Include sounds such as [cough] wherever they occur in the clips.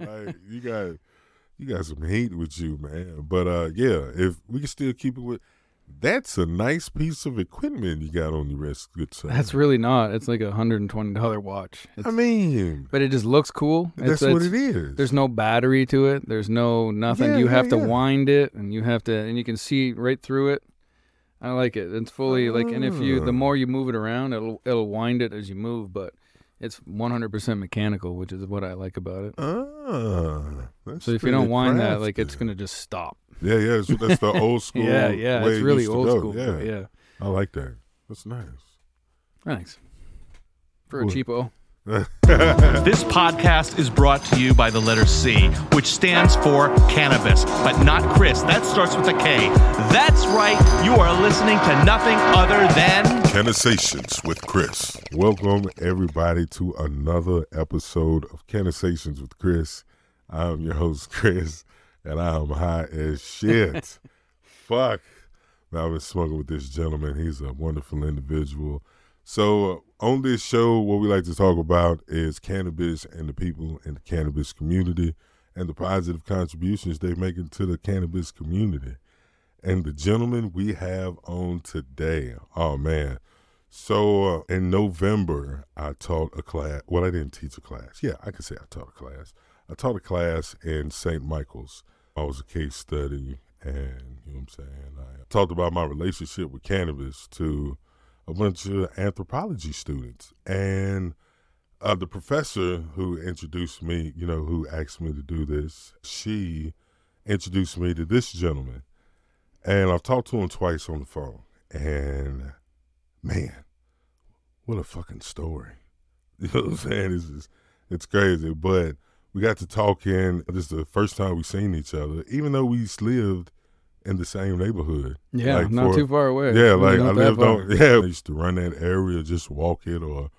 like you got you got some heat with you, man. But uh, yeah, if we can still keep it with. That's a nice piece of equipment you got on your wrist, good sir. That's really not. It's like a hundred and twenty dollar watch. It's, I mean, but it just looks cool. that's It's- what it's- it is. There's no battery to it. There's no nothing. Yeah, you yeah, have to yeah. wind it, and you have to, and you can see right through it. I like it. It's fully like, and if you, the more you move it around, it'll it'll wind it as you move. But it's 100% mechanical, which is what I like about it. Ah, that's So if you don't wind that, like it's gonna just stop. Yeah, yeah, that's, that's the [laughs] old school. yeah, yeah, way it's really used to old go. school. Yeah. yeah. I like that. That's nice. Thanks for a cheapo. [laughs] This podcast is brought to you by the letter C, which stands for cannabis, but not Kris. That starts with a K. That's right, you are listening to nothing other than. Cannasations with Kris. Welcome everybody to another episode of Cannasations with Kris. I'm your host Kris, and I'm high as shit. [laughs] Fuck. Now I've been smoking with this gentleman. He's a wonderful individual. So uh, on this show, what we like to talk about is cannabis and the people in the cannabis community and the positive contributions they make into the cannabis community. And the gentleman we have on today, oh man. So uh, in November, I taught a class. Well, I didn't teach a class. Yeah, I could say I taught a class. I taught a class in St. Michael's. I was a case study, and you know what I'm saying. I talked about my relationship with cannabis to a bunch of anthropology students, and uh, the professor who introduced me, you know, who asked me to do this, she introduced me to this gentleman, and I've talked to him twice on the phone, and man, what a fucking story. [laughs] You know what I'm saying? It's just, it's crazy. But we got to talking. This is the first time we've seen each other, even though we lived in the same neighborhood. Yeah, Like, not for- too far away. Yeah, like I lived far. on. Yeah, I used to run that area, just walk it, or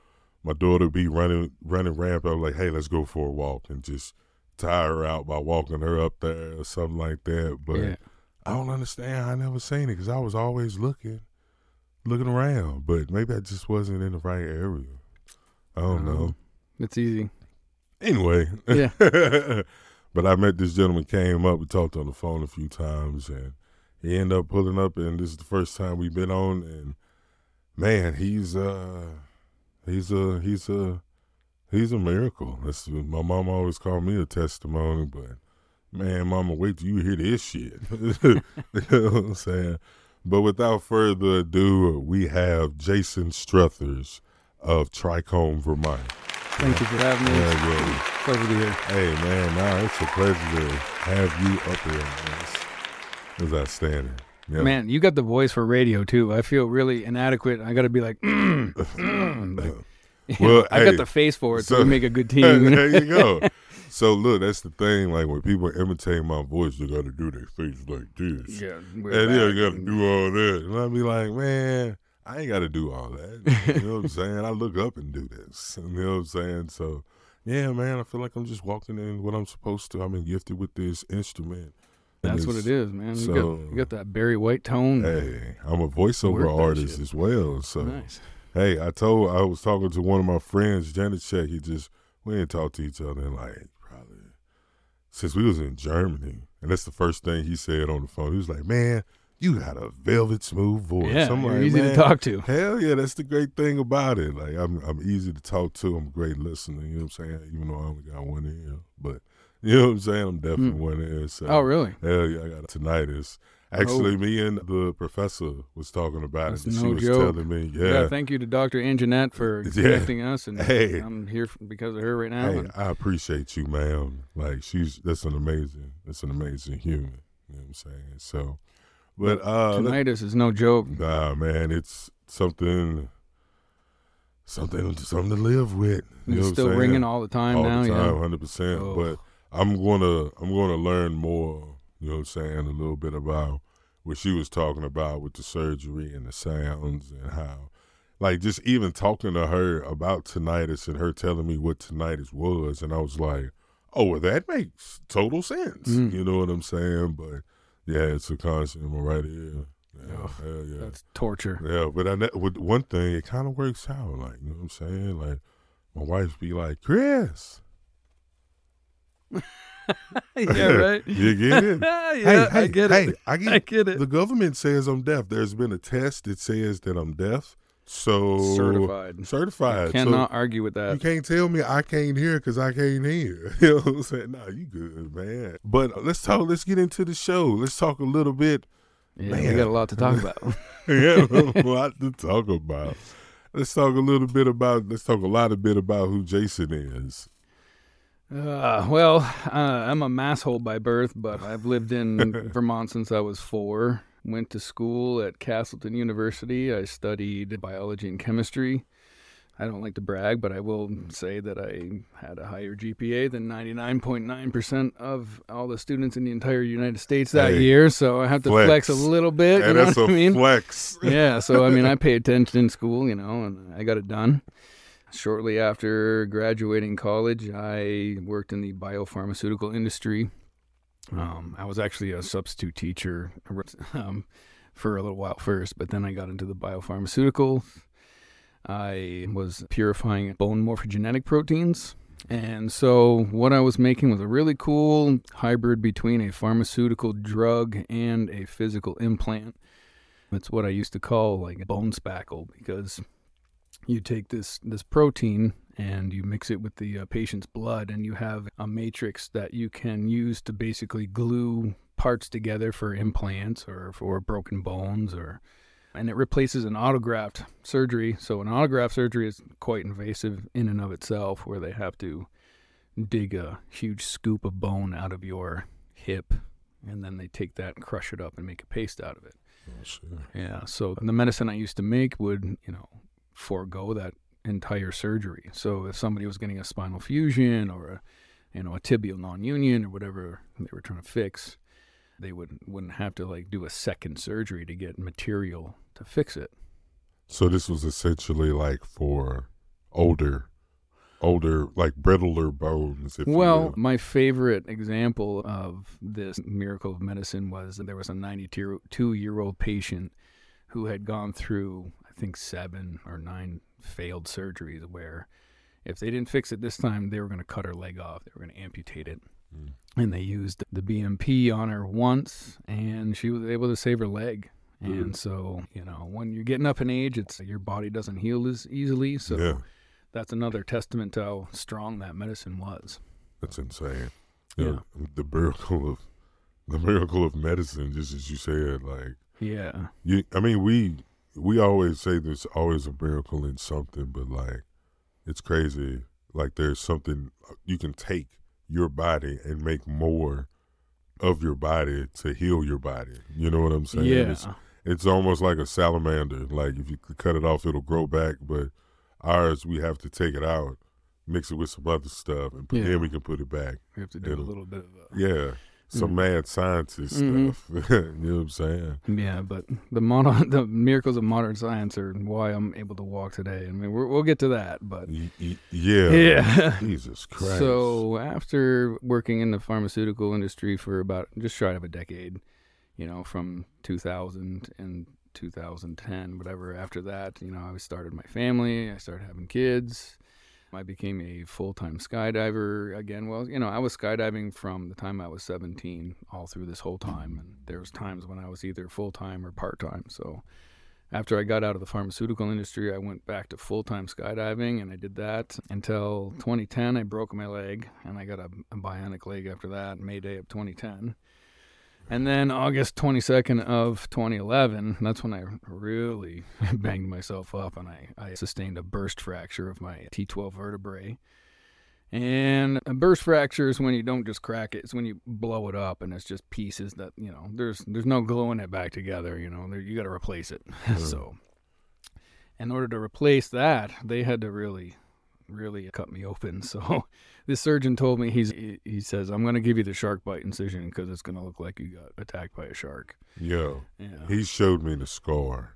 my daughter would be running running ramp. I was like, hey, let's go for a walk, and just tire her out by walking her up there or something like that. But Yeah. I don't understand. I never seen it because I was always looking, looking around. But maybe I just wasn't in the right area. I don't know. Um, It's easy. Anyway, Yeah. [laughs] but I met this gentleman, came up, we talked on the phone a few times, and he ended up pulling up, and this is the first time we've been on, and man, he's uh, he's a he's a he's a miracle. That's my mom always called me a testimony, but man, mama, wait till you hear this shit. [laughs] you know what I'm saying? But without further ado, we have Jason Struthers of Trichome, Vermont. Thank you for having me. Yeah, yeah. Pleasure to be here. Hey man, nah, it's a pleasure to have you up here. It's, it's outstanding. Yeah. Man, you got the voice for radio too. I feel really inadequate. I got to be like, mm, [laughs] mm, like, Well, [laughs] I hey, got the face for it, so, so- we make a good team. there you go. So look, that's the thing. Like when people imitate my voice, they got to do their face like this, yeah, and they got to do all that. And I be like, man, I ain't got to do all that. [laughs] You know what I'm saying? I look up and do this. [laughs] You know what I'm saying? So yeah, man, I feel like I'm just walking in what I'm supposed to. I've been gifted with this instrument. That's what it is, man. You, so- got, you got that Barry White tone. Hey, I'm a voiceover artist as well. So Nice. hey, I told I was talking to one of my friends, Janet Check. He just we didn't talk to each other in like since we was in Germany, and that's the first thing he said on the phone. He was like, "Man, you got a velvet smooth voice." Yeah, I'm like, easy to talk to. Hell yeah, that's the great thing about it. Like I'm I'm easy to talk to. I'm a great listener. You know what I'm saying? Even though I only got one ear, but you know what I'm saying. I'm definitely hmm. one ear. So Oh, really? Hell yeah, I got tinnitus. Actually, me and the professor was talking about That's it. and she was joke. telling me, Yeah. yeah, thank you to Dr. Anjanette for [laughs] Yeah. us, and Hey. I'm here because of her right now. hey, I appreciate you, ma'am. Like she's that's an amazing, that's an amazing human. You know what I'm saying? So, but uh, tinnitus is no joke. nah, man, it's something, something, something to live with. You know It's still ringing all the time all now. the yeah. time, hundred percent. Oh. But I'm gonna I'm gonna learn more. You know what I'm saying? A little bit about what she was talking about with the surgery and the sounds and how, like, just even talking to her about tinnitus and her telling me what tinnitus was, and I was like, oh, well, that makes total sense. Mm. You know what I'm saying? But yeah, it's a constant I'm right here. Yeah, hell yeah. That's torture. Yeah, but I ne- with one thing, it kind of works out. Like you know what I'm saying. Like my wife be like, Kris, [laughs] [laughs] yeah, right. [laughs] you get it? [laughs] yeah, hey, hey, I get hey, it. I get, I get it. The government says I'm deaf. There's been a test that says that I'm deaf. So Certified. Certified. Cannot argue with that. you can't tell me I can't hear because I can't hear. You know what I'm saying? No, you good, man. But uh, let's talk. Let's get into the show. Let's talk a little bit. Yeah, Man. we got a lot to talk about. Yeah, a lot to talk about. Let's talk a little bit about. Let's talk a lot a bit about who Jason is. Uh, well, uh, I'm a masshole by birth, but I've lived in [laughs] Vermont since I was four. Went to school at Castleton University. I studied biology and chemistry. I don't like to brag, but I will say that I had a higher GPA than 99.9% of all the students in the entire United States that Hey, year. So I have to flex, flex. a little bit. you know that's what I mean? flex. yeah, so I mean, I [laughs] pay attention in school, you know, and I got it done. Shortly after graduating college, I worked in the biopharmaceutical industry. Um, I was actually a substitute teacher [laughs] um, for a little while first, but then I got into the biopharmaceutical. I was purifying bone morphogenetic proteins. And so, what I was making was a really cool hybrid between a pharmaceutical drug and a physical implant. It's what I used to call like bone spackle because you take this this protein and you mix it with the uh, patient's blood and you have a matrix that you can use to basically glue parts together for implants or for broken bones or and it replaces an autograft surgery so an autograft surgery is quite invasive in and of itself where they have to dig a huge scoop of bone out of your hip and then they take that and crush it up and make a paste out of it yeah. So the medicine I used to make would, you know, forego that entire surgery. So if somebody was getting a spinal fusion or a, you know, a tibial non-union or whatever they were trying to fix, they would wouldn't have to like do a second surgery to get material to fix it. So this was essentially like for older, older, like brittler bones. If Well, my favorite example of this miracle of medicine was that there was a 92 year old patient who had gone through, I think, seven or nine failed surgeries where if they didn't fix it this time, they were going to cut her leg off. They were going to amputate it. Mm. And they used the BMP on her once, and she was able to save her leg. And Mm. so, you know, when you're getting up in age, it's your body doesn't heal as easily. So yeah, that's another testament to how strong that medicine was. that's insane. Yeah. Yeah, the miracle of the miracle of medicine, just as you said, like Yeah. you. I mean, we we always say there's always a miracle in something, but like it's crazy. Like there's something uh, you can take your body and make more of your body to heal your body. You know what I'm saying? Yeah. It's, it's almost like a salamander. Like if you cut it off, it'll grow back. But ours, we have to take it out, mix it with some other stuff, and Yeah. then we can put it back. We have to do a little bit of a. Yeah, some Mm. mad scientist Mhm. stuff. [laughs] you know what I'm saying? Yeah, but the modern, [laughs] the miracles of modern science are why I'm able to walk today. I mean, we're, we'll get to that, but Y- y- yeah. Yeah. [laughs] Jesus Christ. So after working in the pharmaceutical industry for about just shy of a decade, you know, from 2000 and 2010, whatever. After that, you know, I started my family. I started having kids. I became a full-time skydiver again. Well, you know, I was skydiving from the time I was 17 all through this whole time, and there was times when I was either full-time or part-time. So after I got out of the pharmaceutical industry, I went back to full time skydiving, and I did that until 2010. I broke my leg, and I got a, a bionic leg after that, May Day of 2010. And then August 22nd of 2011, that's when I really [laughs] banged myself up, and I, I sustained a burst fracture of my T12 vertebrae. And a burst fracture is when you don't just crack it; it's when you blow it up, and it's just pieces that you know. There's there's no gluing it back together. You know, there, you got to replace it. [laughs] Hmm. so, in order to replace that, they had to really, really cut me open. [laughs] So, this surgeon told me he's he, says I'm going to give you the shark bite incision because it's going to look like you got attacked by a shark. Yo, Yeah. he showed me the scar,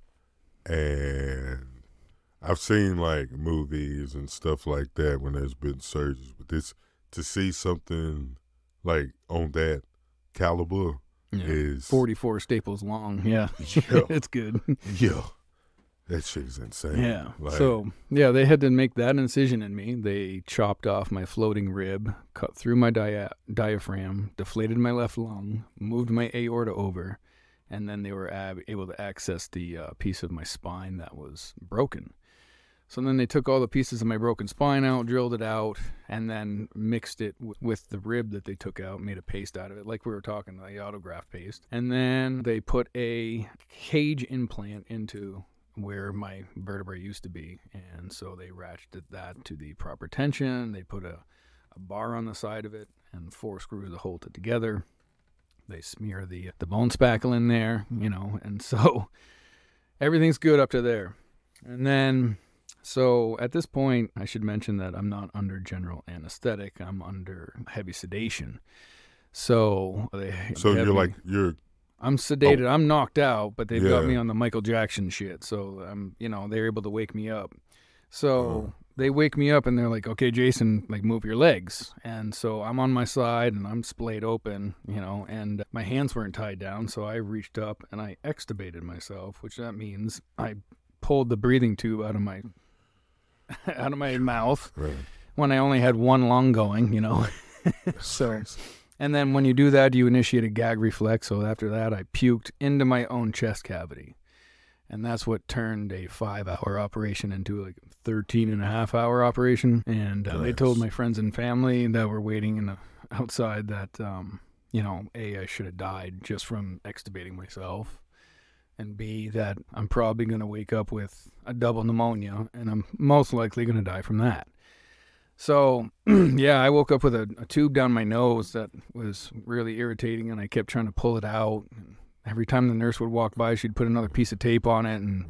and I've seen like movies and stuff like that when there's been surgeries, but this to see something like on that caliber yeah. is 44 staples long. Yeah. Yo. [laughs] it's good. Yo, That shit is insane. Yeah. Like, so yeah, they had to make that incision in me. They chopped off my floating rib, cut through my dia- diaphragm, deflated my left lung, moved my aorta over, and then they were ab- able to access the uh, piece of my spine that was broken. So then they took all the pieces of my broken spine out, drilled it out, and then mixed it w- with the rib that they took out, made a paste out of it, like we were talking, the autograft paste. And then they put a cage implant into where my vertebrae used to be. And so they ratcheted that to the proper tension. They put a, a bar on the side of it and four screws to hold it together. They smear the the bone spackle in there, you know, and [laughs] so everything's good up to there. And then so at this point, I should mention that I'm not under general anesthetic. I'm under heavy sedation. So they So you're like you're I'm sedated. I'm knocked out, but they've got me on the Michael Jackson shit. So I'm, you know, they're able to wake me up. So Uh-huh. they wake me up and they're like, "Okay, Jason, like move your legs." And so I'm on my side and I'm splayed open, you know, and my hands weren't tied down, so I reached up and I extubated myself, which that means I pulled the breathing tube out of my [laughs] out of my mouth right. when I only had one lung going, you know. [laughs] so, and then when you do that, you initiate a gag reflex. So after that, I puked into my own chest cavity. And that's what turned a five hour operation into like a 13 and a half hour operation. And uh, they told my friends and family that were waiting in the outside that, um, you know, A, I should have died just from extubating myself. And B, that I'm probably going to wake up with a double pneumonia and I'm most likely going to die from that. So, [clears throat] yeah, I woke up with a, a tube down my nose that was really irritating, and I kept trying to pull it out. And every time the nurse would walk by, she'd put another piece of tape on it, and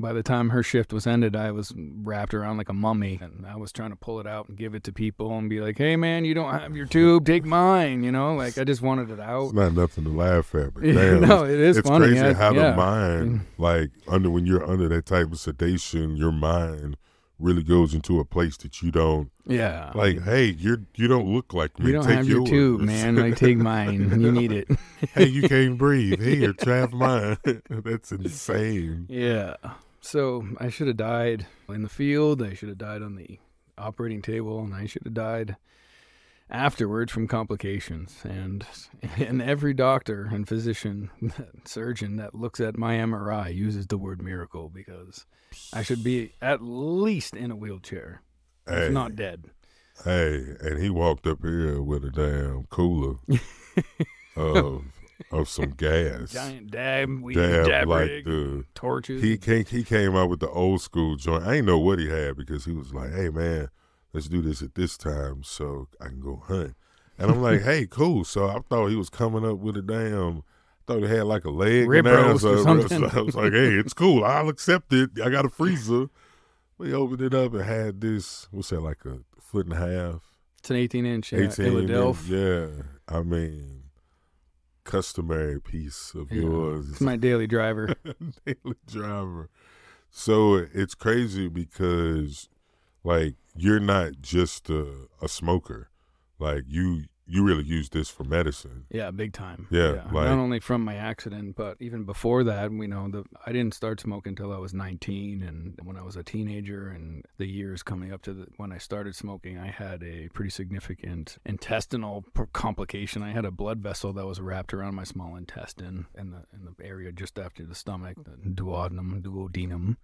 by the time her shift was ended, I was wrapped around like a mummy, and I was trying to pull it out and give it to people and be like, "Hey, man, you don't have your tube, take mine." You know, like I just wanted it out. It's not nothing to laugh at, but [laughs] damn, no, it is it's funny. crazy I- how yeah. the mind, mm. like under when you're under that type of sedation, your mind really goes into a place that you don't Yeah, like. Hey, you're you don't look like me. you don't Take have your yours. tube, [laughs] man. Like take mine. You need it. [laughs] hey, you can't breathe. Here, have mine. [laughs] That's insane. Yeah. So I should have died in the field. I should have died on the operating table, and I should have died afterwards from complications. And and every doctor and physician, [laughs] surgeon that looks at my MRI uses the word miracle because I should be at least in a wheelchair, Hey, if not dead. hey, and he walked up here with a damn cooler [laughs] of of some gas. Giant dab, weed, Dab, dab like rig, the torches. he came he came out with the old school joint. I didn't know what he had because he was like, "Hey man, let's do this at this time so I can go hunt." And I'm like, [laughs] "Hey, cool." So I thought he was coming up with a damn. Thought he had like a leg Rib roast or so- something. [laughs] so I was like, "Hey, it's cool. I'll accept it. I got a freezer." We opened it up and had this. What's that? Like a foot and a half, it's an 18 inch uh, 18 Philadelphia. Yeah, I mean, customary piece of Yeah. yours. It's my daily driver. [laughs] daily driver. So it's crazy because, like, you're not just a, a smoker. Like you, you really use this for medicine. Yeah, big time. Yeah, like- not only from my accident, but even before that, we know the I didn't start smoking until I was 19, and when I was a teenager, and the years coming up to the, when I started smoking, I had a pretty significant intestinal complication. I had a blood vessel that was wrapped around my small intestine in the in the area just after the stomach, the duodenum, duodenum,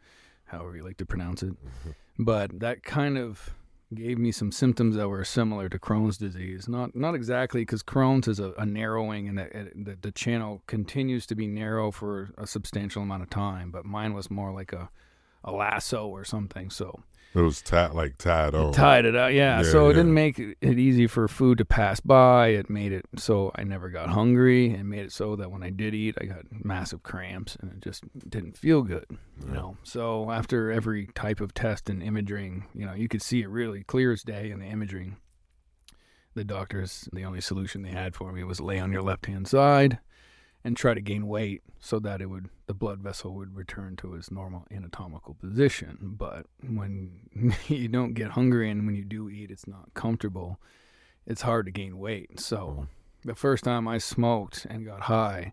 however you like to pronounce it. Mm-hmm. But that kind of gave me some symptoms that were similar to Crohn's disease. Not not exactly because Crohn's is a, a narrowing and the, the channel continues to be narrow for a substantial amount of time. But mine was more like a, a lasso or something. So It was tied, like tied on. tied it out. Yeah. Yeah, so it yeah. didn't make it easy for food to pass by. It made it so I never got hungry. It made it so that when I did eat, I got massive cramps and it just didn't feel good. You know. So after every type of test and imaging, you know, you could see it really clear as day in the imaging. The doctors, the only solution they had for me was lay on your left hand side and try to gain weight so that it would the blood vessel would return to its normal anatomical position but when [laughs] you don't get hungry and when you do eat it's not comfortable it's hard to gain weight so the first time i smoked and got high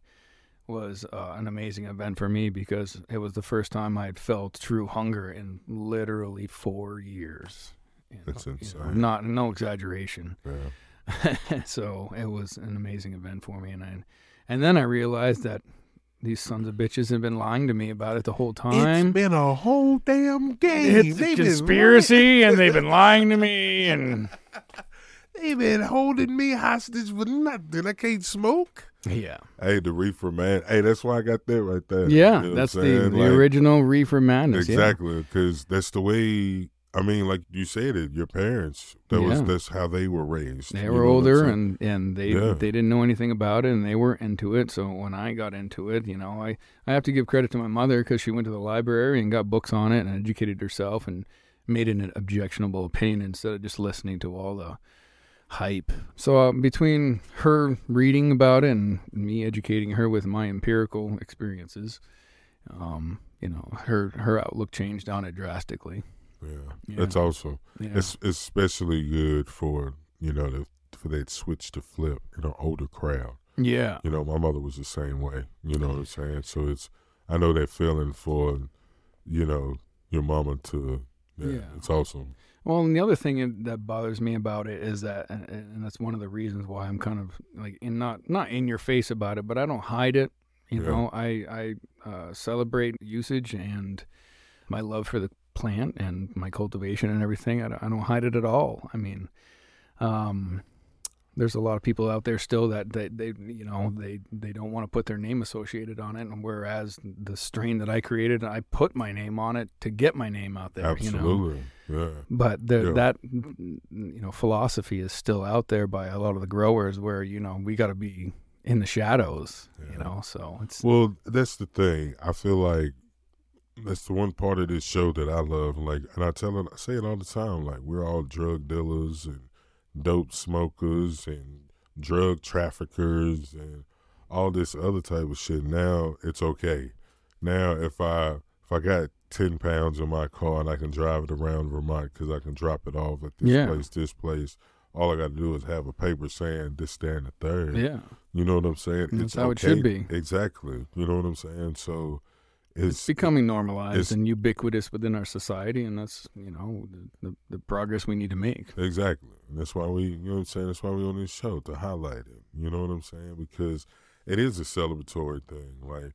was uh, an amazing event for me because it was the first time I had felt true hunger in literally four years. That's you know, not no exaggeration. Yeah. [laughs] so it was an amazing event for me, and I, and then I realized that these sons of bitches have been lying to me about it the whole time. It's been a whole damn game. It's a They've been conspiracy, and they've been lying to me, and [laughs] they've been holding me hostage for nothing. I can't smoke. yeah, Hey, the reefer man. Hey, that's why I got that right there. yeah, You know that's the, the Like, original reefer madness. Exactly, because that's the way. I mean, like you said it. Your parents. That was that's how they were raised. They were older and, and they Yeah. they didn't know anything about it and they were into it. So when I got into it, you know, I, I have to give credit to my mother because she went to the library and got books on it and educated herself and made an objectionable opinion instead of just listening to all the hype. So uh, between her reading about it and me educating her with my empirical experiences, um, you know, her her outlook changed on it drastically. Yeah. Yeah. that's awesome. Yeah. It's especially good for you know the, for that switch to flip in an older crowd. yeah. You know, my mother was the same way. You know what I'm saying? So it's I know that feeling for you know your mama to yeah, Yeah. it's awesome. Well, and the other thing that bothers me about it is that, and, and that's one of the reasons why I'm kind of like in not not in your face about it, but I don't hide it. You Yeah. know, I I uh, celebrate usage and my love for the plant and my cultivation and everything. I don't, I don't hide it at all. I mean, um, there's a lot of people out there still that they, they you know they they don't want to put their name associated on it, and whereas the strain that I created, I put my name on it to get my name out there. You know? Absolutely. Yeah. But the, Yeah. that you know philosophy is still out there by a lot of the growers, where you know we got to be in the shadows. You know, so it's Well, that's the thing. I feel like that's the one part of this show that I love. Like, and I tell it, I say it all the time. Like, we're all drug dealers and dope smokers and drug traffickers and all this other type of shit. Now it's okay. Now if I if I got ten pounds in my car and I can drive it around Vermont because I can drop it off at this Yeah. place, this place. All I got to do is have a paper saying this, that, and the third. yeah, You know what I'm saying? That's it's how it should be. Exactly. You know what I'm saying? So it's, it's becoming normalized it's- and ubiquitous within our society, and that's you know the, the, the progress we need to make. exactly. And that's why we, you know what I'm saying? That's why we on this show to highlight it. You know what I'm saying? Because it is a celebratory thing. Like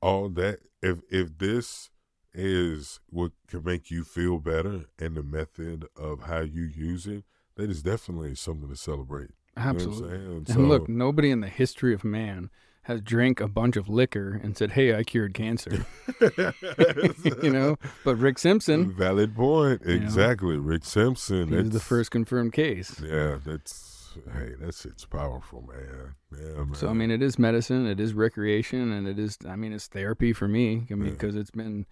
all that. If if this is what can make you feel better and the method of how you use it, that is definitely something to celebrate. You know what I'm Absolutely. saying? And look, nobody in the history of man has drank a bunch of liquor and said, "Hey, I cured cancer." [laughs] [laughs] you know, but Rick Simpson, Valid point. You know? Exactly. Rick Simpson. he was the first confirmed case. Yeah, that's hey, that's it's powerful, man. Yeah, man. So I mean, it is medicine, it is recreation, and it is. I mean, it's therapy for me. I mean, Yeah. because it's been,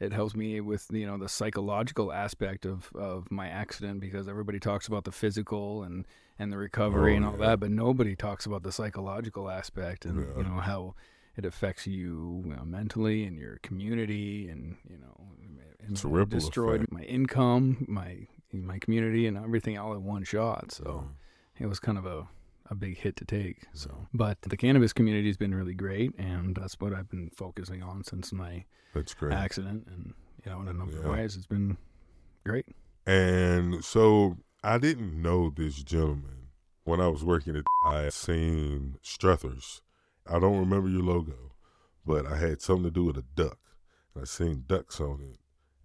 it helps me with you know the psychological aspect of of my accident because everybody talks about the physical and and the recovery Oh, and all yeah. that, but nobody talks about the psychological aspect and Yeah. you know how it affects you, you know, mentally and your community and you know. and It's a ripple destroyed effect. my income, my my community, and everything all in one shot. So it was kind of a, a big hit to take. So, but the cannabis community has been really great, and that's what I've been focusing on since my that's great. accident. And you know, in a number Yeah. of ways, it's been great. And so I didn't know this gentleman when I was working at. I seen Struthers. I don't remember your logo, but I had something to do with a duck. And I seen ducks on it,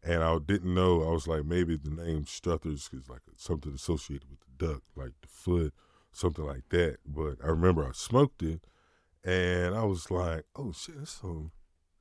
and I didn't know. I was like, maybe the name Struthers is like something associated with the duck, like the foot, something like that. But I remember I smoked it, and I was like, oh shit, that's some,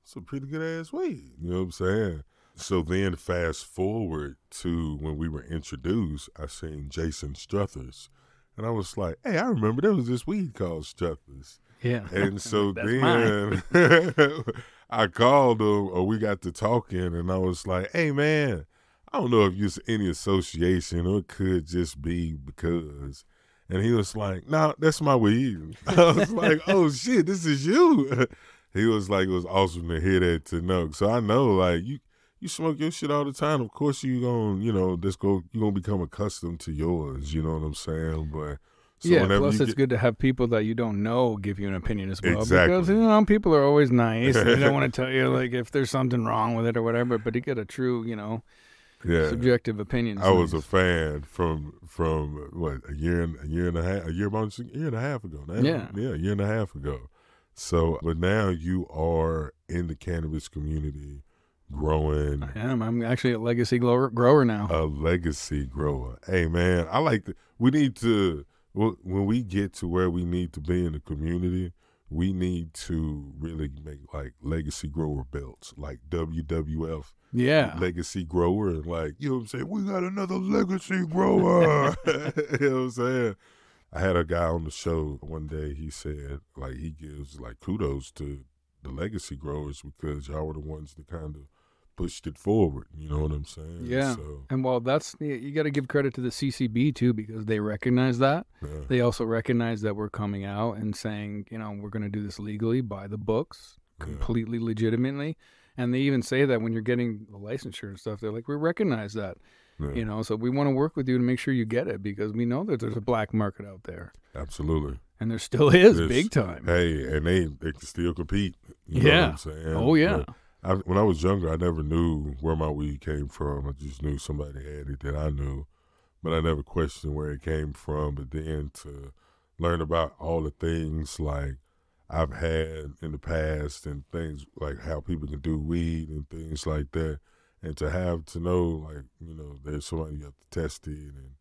that's a pretty good ass weed. You know what I'm saying? So then, fast forward to when we were introduced, I seen Jason Struthers, and I was like, "Hey, I remember there was this weed called Struthers." Yeah, And [laughs] so then [laughs] I called him, or we got to talking, and I was like, "Hey, man, I don't know if it's any association, or it could just be because." And he was like, "Nah, that's my weed." [laughs] I was like, "Oh shit, this is you." [laughs] He was like, "It was awesome to hear that to know." So I know, like you, you smoke your shit all the time. Of course, you gonna, you know, just go, you gonna become accustomed to yours. You know what I'm saying? But So yeah. Plus, it's get- good to have people that you don't know give you an opinion as well. Exactly. Because you know people are always nice. and they don't [laughs] want to tell you like if there's something wrong with it or whatever. But to get a true, you know, yeah. subjective opinions. I was a fan from from what a year and a year and a half a year about a year and a half ago now. Yeah. yeah, a year and a half ago. So, but now you are in the cannabis community, growing I am. I'm actually a legacy grower, grower now. a legacy grower. Hey, man, I like. The, we need to wh- when we get to where we need to be in the community. We need to really make like legacy grower belts, like WWF yeah. legacy grower and like, you know what I'm saying? We got another legacy grower. [laughs] you know what I'm saying? I had a guy on the show one day, he said like he gives like kudos to the legacy growers because y'all were the ones that kind of pushed it forward. You know what I'm saying? Yeah. So And while that's you got to give credit to the CCB too because they recognize that. yeah. They also recognize that we're coming out and saying, you know, we're going to do this legally by the books, Yeah. completely legitimately. And they even say that when you're getting the licensure and stuff, they're like, we recognize that, Yeah. you know, so we want to work with you to make sure you get it because we know that there's a black market out there. Absolutely. And there still is, There's- big time. Hey, and they they can still compete. You know Yeah. what I'm saying? Oh, yeah. But I, when I was younger, I never knew where my weed came from. I just knew somebody had it that I knew, but I never questioned where it came from. But then to learn about all the things like I've had in the past and things like how people can do weed and things like that, and to have to know like you know there's somebody you have to test it and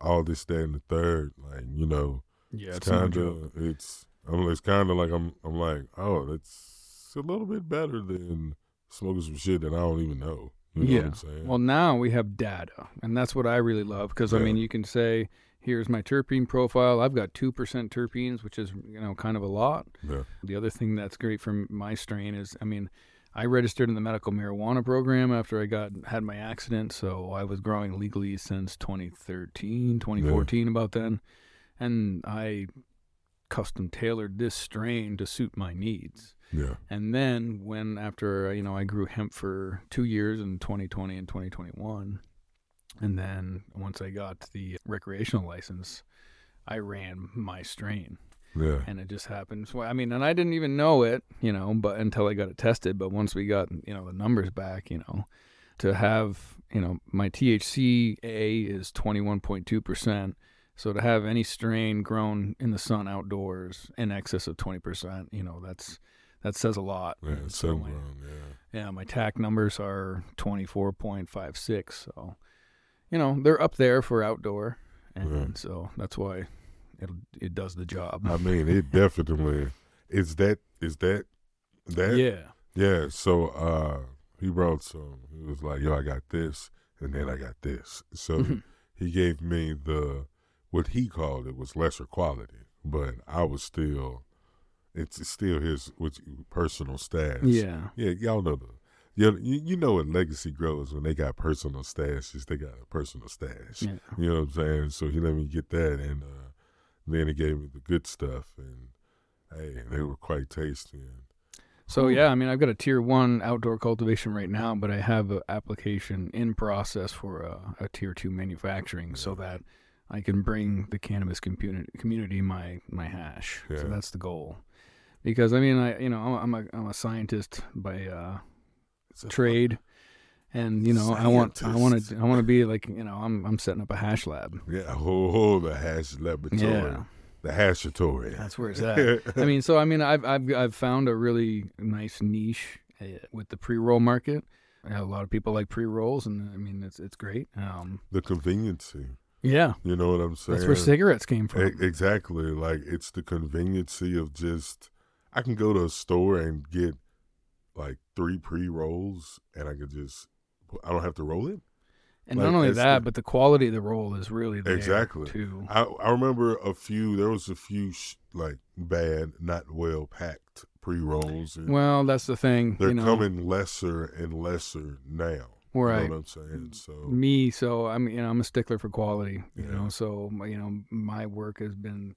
all this, that, and the third, like you know Yeah, it's kind of it's I'm, it's kind of like I'm I'm like oh that's a little bit better than smoking some shit that I don't even know. You know yeah. what I'm saying? Well, now we have data, and that's what I really love because I mean, you can say, "Here's my terpene profile. I've got two percent terpenes, which is you know kind of a lot." yeah, The other thing that's great for my strain is, I mean, I registered in the medical marijuana program after I got had my accident, so I was growing legally since 2013, 2014, about then, and I custom tailored this strain to suit my needs. Yeah, And then when after you know I grew hemp for two years in 2020 and 2021, and then once I got the recreational license, I ran my strain, yeah, and it just happened. So I mean, and I didn't even know it, you know, but until I got it tested. But once we got you know the numbers back, you know, to have you know my THC A is 21.2 percent. So to have any strain grown in the sun outdoors in excess of 20 percent, you know, that's that says a lot. yeah. So my, grown, yeah, yeah, my TAC numbers are 24.56. So, you know, they're up there for outdoor. And Yeah. so that's why it it does the job. I mean, it [laughs] definitely is that is that that yeah. yeah. So uh, he brought some. He was like, "Yo, I got this, and then I got this." So Mhm. he gave me the what he called it was lesser quality, but I was still it's still his which personal stash. Yeah. yeah, y'all know the. You, you know what legacy grows when they got personal stashes. They got a personal stash. Yeah. You know what I'm saying? So he let me get that, and uh, then he gave me the good stuff, and hey, they were quite tasty. And So yeah, I mean, I've got a tier one outdoor cultivation right now, but I have an application in process for a, a tier two manufacturing, so that I can bring the cannabis community community my my hash. Yeah. So that's the goal. Because I mean, I you know I'm a I'm a scientist by uh, trade, and you know I want I want to I want to be like you know I'm I'm setting up a hash lab. Yeah, oh, the hash laboratory, Yeah. the hashatory. That's where it's at. I mean, so I mean, I've I've I've found a really nice niche uh, with the pre roll market. A lot of people like pre rolls, and I mean, it's it's great. Um, the conveniency. yeah, You know what I'm saying? that's where cigarettes came from. E- exactly. Like it's the conveniency of just I can go to a store and get like three pre rolls, and I could just I don't have to roll it. and like, not only that, the- but the quality of the roll is really there Exactly. too. I I remember a few. There was a few sh- like bad, not well packed pre rolls. Well, that's the thing. they're you know, coming lesser and lesser now. right. You know what I'm saying? So me so i'm you know i'm a stickler for quality you Yeah. know so you know my work has been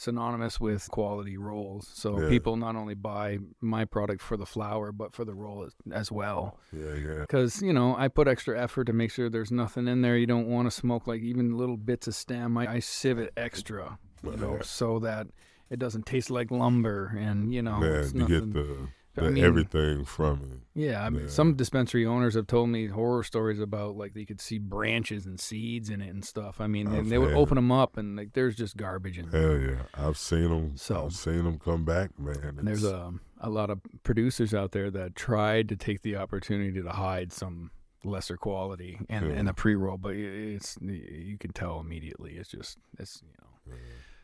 synonymous with quality rolls. So Yeah. people not only buy my product for the flower but for the roll as, as well. Yeah, yeah, because you know i put extra effort to make sure there's nothing in there. You don't want to smoke like even little bits of stem. I, I sieve it extra you know, Yeah. so that it doesn't taste like lumber, and you know, Man, it's you get the, I mean- everything from it. Yeah, I mean, Yeah. some dispensary owners have told me horror stories about like they could see branches and seeds in it and stuff. I mean, I've and they would open them up and like there's just garbage in there. Hell yeah, I've seen them. So- I've seen them come back, man. And there's a um, a lot of producers out there that tried to take the opportunity to hide some lesser quality and Yeah. in a pre roll, but it's you can tell immediately. It's just it's you know.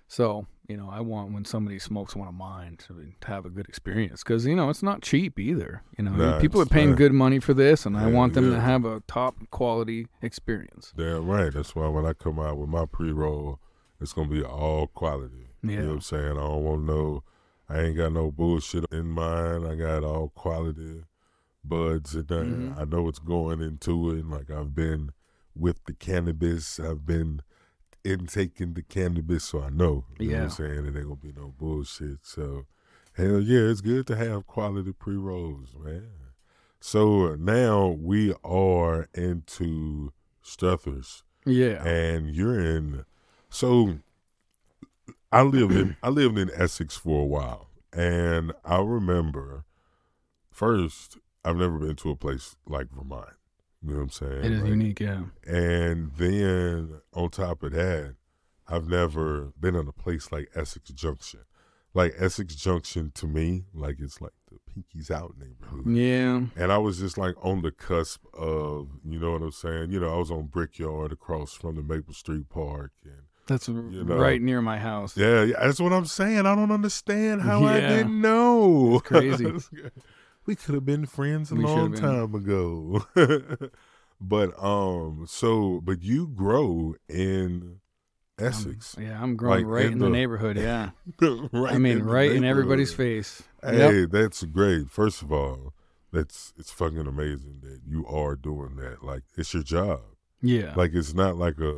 So you know, I want when somebody smokes one of mine to, have a good experience because you know it's not cheap either. You know, Nah, people are paying good money for this, and I want them to have a top quality experience. Damn right. That's why when I come out with my pre roll, it's gonna be all quality. You know what I'm saying? I don't want no. I ain't got no bullshit in mine. I got all quality buds there. Mhm. I know what's going into it. Like I've been with the cannabis. I've been intaking the cannabis, so I know. You know what Yeah. I'm saying? It ain't gonna be no bullshit. So hell yeah, it's good to have quality pre rolls, man. So now we are into Struthers Yeah, and you're in so I lived in I lived in Essex for a while and I remember first I've never been to a place like Vermont. You know what I'm saying? it is Like, unique. Yeah, And then on top of that, I've never been in a place like Essex Junction. Like Essex Junction to me, like it's like the Pinkies Out neighborhood. yeah, And I was just like on the cusp of, you know what I'm saying? You know, I was on Brickyard across from the Maple Street Park. And that's You know. right near my house. yeah, yeah, that's what I'm saying. I don't understand how I didn't know. It's crazy. [laughs] we could have been friends a We long time ago. [laughs] but, um, so, but you grow in Um, Essex. yeah, I'm growing Like, right in in the, the- neighborhood. Yeah, [laughs] right I mean, in right in everybody's face. Hey, Yep. that's great. First of all, that's it's fucking amazing that you are doing that. Like it's your job. Yeah, Like it's not like a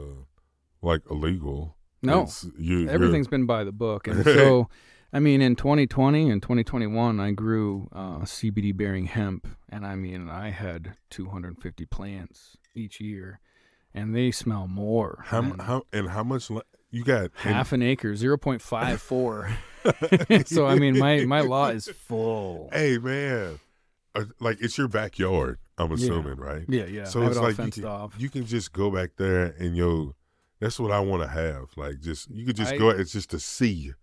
like illegal. no, you, everything's been by the book, and [laughs] so. I mean, in 2020 and 2021, I grew uh, CBD bearing hemp, and I mean, I had 250 plants each year, and they smell more. how than how and how much li- you got? half an acre, 0.54. [laughs] so I mean, my my lot is full. Hey man, uh, like it's your backyard. I'm assuming, right? Yeah, yeah. So it's like you can, off. you can just go back there and yo, that's what I want to have. Like just you could just I- go. It's just a sea.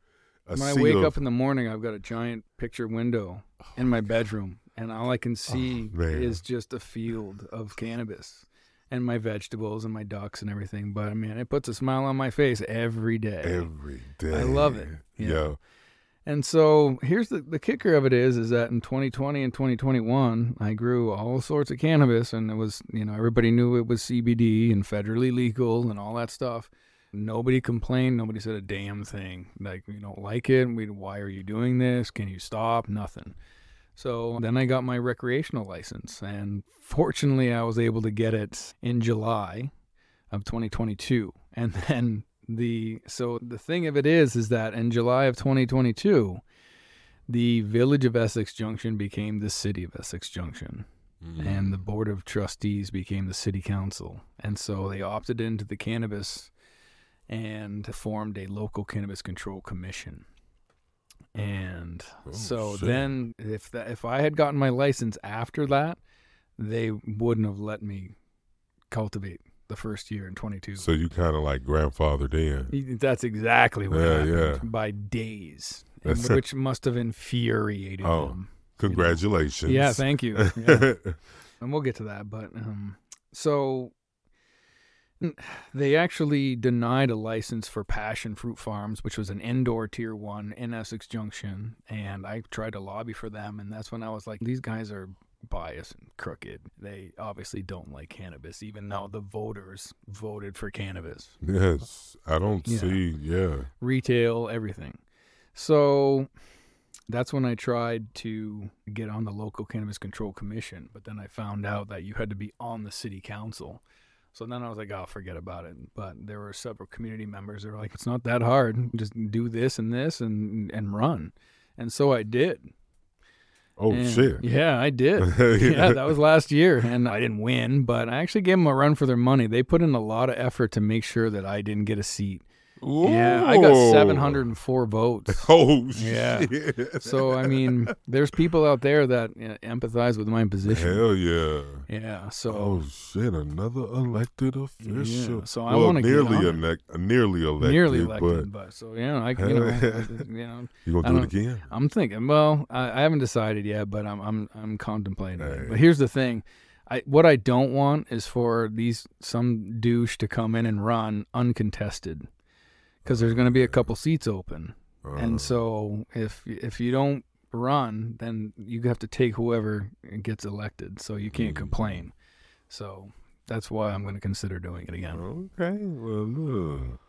When I wake of, up in the morning, I've got a giant picture window oh in my bedroom, and all I can see Oh, is just a field of cannabis and my vegetables and my ducks and everything. But I mean, it puts a smile on my face every day. every day. I love it. Yeah. Yo, And so here's the, the kicker of it is is that in 2020 and 2021 I grew all sorts of cannabis and it was you know everybody knew it was CBD and federally legal and all that stuff. Nobody complained. Nobody said a damn thing. Like we don't like it. We why are you doing this? Can you stop? Nothing. So then I got my recreational license and fortunately I was able to get it in July of 2022 [laughs] and then the so the thing of it is is that in July of 2022 the village of Essex Junction became the city of Essex Junction Mm. and the board of trustees became the city council and so they opted into the cannabis and formed a local cannabis control commission and Oh, so shit. then if that if I had gotten my license after that they wouldn't have let me cultivate the first year in 22 So you kind of like grandfathered in. That's exactly what Yeah, happened yeah. by days, which must have infuriated Oh, them. Congratulations. Yeah, thank you. Yeah. [laughs] and we'll get to that. But um, so they actually denied a license for Passion Fruit Farms, which was an indoor tier one in Essex Junction, and I tried to lobby for them, and that's when I was like, these guys are biased and crooked. They obviously don't like cannabis, even though the voters voted for cannabis. yes, I don't Yeah. see. Yeah, retail, everything. So that's when I tried to get on the local cannabis control commission, but then I found out that you had to be on the city council. So then I was like, oh, forget about it. But there were several community members that were like, it's not that hard. Just do this and this and and run. And so I did. Oh And- shit. Yeah, I did. [laughs] yeah, that was last year, and I didn't win, but I actually gave them a run for their money. They put in a lot of effort to make sure that I didn't get a seat Yeah, I got 704 votes. [laughs] Oh Yeah. shit! So I mean, there's people out there that uh, empathize with my position. Hell yeah! Yeah. So Oh shit! Another elected official. Yeah, so I well, wanna get nearly on it. elect, nearly elected, nearly elected, but, so yeah, I you know, I- you know, you I gonna do it again? I'm thinking. Well, I, I haven't decided yet, but I'm I'm I'm contemplating Hey. it. But here's the thing. I, what I don't want is for these some douche to come in and run uncontested, because there's going to be a couple seats open. Uh, And so if if you don't run, then you have to take whoever gets elected. So you can't Mhm. complain. So that's why I'm going to consider doing it again. okay. Well, look,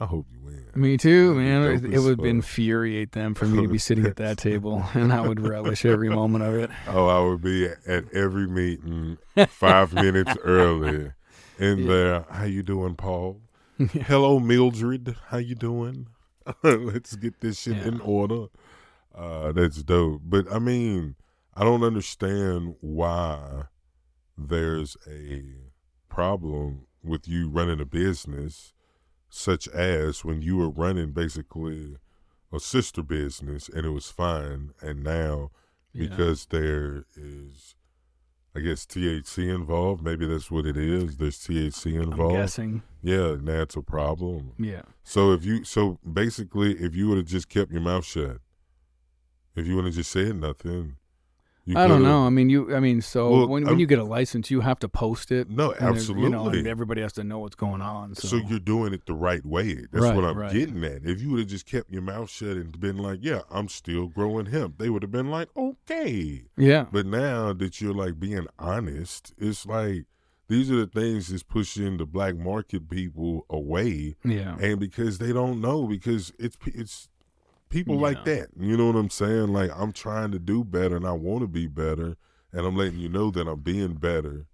I hope you win. Me too, man. dope It, would infuriate them for me to be sitting at that [laughs] table, and I would relish every moment of it. Oh, I would be at every meeting five minutes early in [laughs] Yeah. there. How you doing, Paul? [laughs] Hello, Mildred. How you doing? [laughs] Let's get this shit Yeah. in order. Uh, that's dope. But I mean, I don't understand why there's a problem with you running a business, such as when you were running basically a sister business and it was fine, and now Yeah. because there is, I guess, THC involved. Maybe that's what it is. There's THC involved. I'm guessing. Yeah, that's a problem. Yeah. So if you, so basically, if you would have just kept your mouth shut, if you would have just said nothing, you I don't know. I mean, you. I mean, so Well, when, I'm- when you get a license, you have to post it. No, absolutely. You know, and everybody has to know what's going on. So, So you're doing it the right way. That's Right, what I'm right. getting at. If you would have just kept your mouth shut and been like, "Yeah, I'm still growing hemp," they would have been like, "Okay." yeah, But now that you're like being honest, it's like these are the things that's pushing the black market people away, yeah, and because they don't know, because it's it's people like that. You know what I'm saying? Like I'm trying to do better, and I want to be better, and I'm letting you know that I'm being better,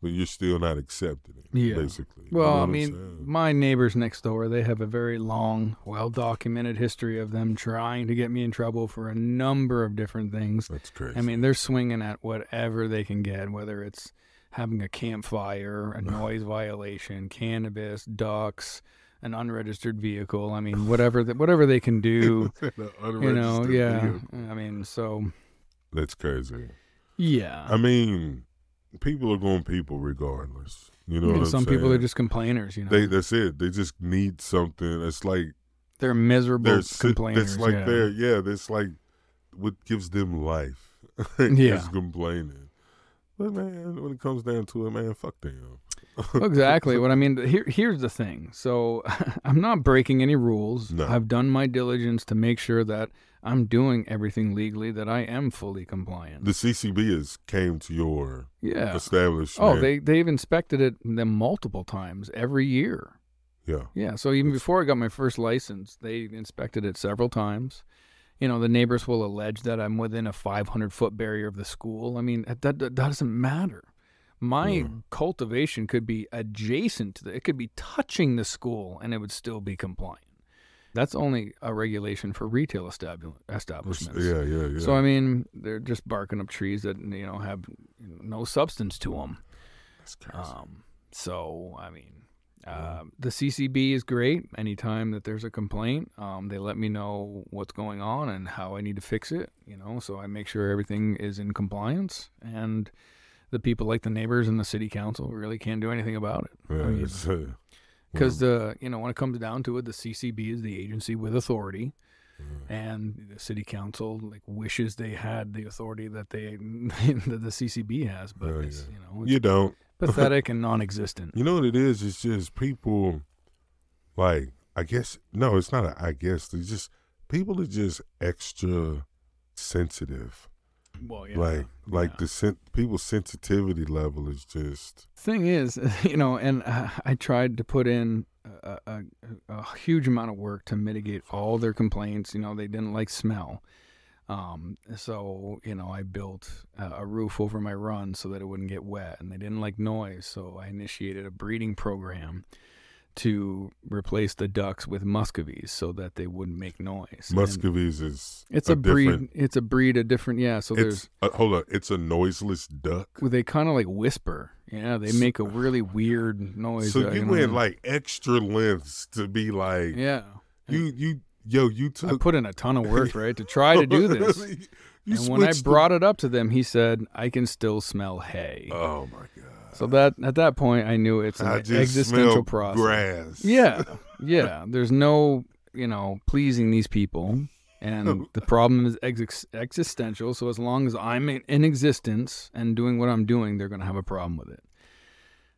but you're still not accepting it. Yeah. basically. You Well, know I mean, my neighbors next door, they have a very long, well documented history of them trying to get me in trouble for a number of different things. that's crazy. I mean, they're swinging at whatever they can get, whether it's having a campfire, a noise violation, cannabis, ducks, an unregistered vehicle. I mean, whatever the, whatever they can do, [laughs] you know, yeah. vehicle. I mean, so That's crazy. yeah. I mean, people are going people regardless. You know You what know, I'm some people are just complainers, you know. They that's it. They just need something. It's like They're miserable they're complainers. It's like yeah. they're yeah. That's like what gives them life. [laughs] Yeah. is complaining. But man, when it comes down to it, man, fuck them. Exactly what I mean. Here, here's the thing. So [laughs] I'm not breaking any rules. No. I've done my diligence to make sure that I'm doing everything legally, that I am fully compliant. The CCB has came to your yeah. establishment. Oh, they they've inspected it them multiple times every year. yeah. Yeah. So even before I got my first license, they inspected it several times. You know, the neighbors will allege that I'm within a 500 foot barrier of the school. I mean, that, that doesn't matter. My Yeah. cultivation could be adjacent to the, it could be touching the school and it would still be compliant. That's only a regulation for retail establishments. Yeah, yeah, yeah. So I mean, they're just barking up trees that you know have no substance to them. That's crazy. Um, so I mean, uh, the CCB is great. Anytime that there's a complaint, um, they let me know what's going on and how I need to fix it. You know, so I make sure everything is in compliance, and the people like the neighbors and the city council really can't do anything about it. yeah, I mean, uh, because the you know when it comes down to it, the CCB is the agency with authority, and the city council like wishes they had the authority that they [laughs] that the CCB has, but Yeah, it's you know you don't. [laughs] pathetic and non-existent. You know what it is? It's just people, like I guess no, it's not. A, I guess it's just people are just extra sensitive. Well, yeah, like like yeah. the sen- people's sensitivity level is just thing is, [laughs] you know, and uh, I tried to put in a, a, a huge amount of work to mitigate all their complaints. You know, they didn't like smell. Um, so, you know, I built a, a roof over my run so that it wouldn't get wet, and they didn't like noise. So I initiated a breeding program to replace the ducks with muscovies so that they wouldn't make noise. And Muscovies is It's a, breed. It's a breed. A different. Yeah. So there's. Uh, hold on. It's a noiseless duck. well, They kind of like whisper. Yeah, they make a really weird noise. So uh, you know. went like extra lengths to be like Yeah. you you yo you took. I put in a ton of work, [laughs] right, to try to do this. [laughs] and when I switched the- brought it up to them, he said, "I can still smell hay." oh my god, so that at that point, I knew it's an I just existential smell process. grass. Yeah, [laughs] yeah. There's no, you know, pleasing these people, and [laughs] the problem is ex- existential. So as long as I'm in in existence and doing what I'm doing, they're going to have a problem with it.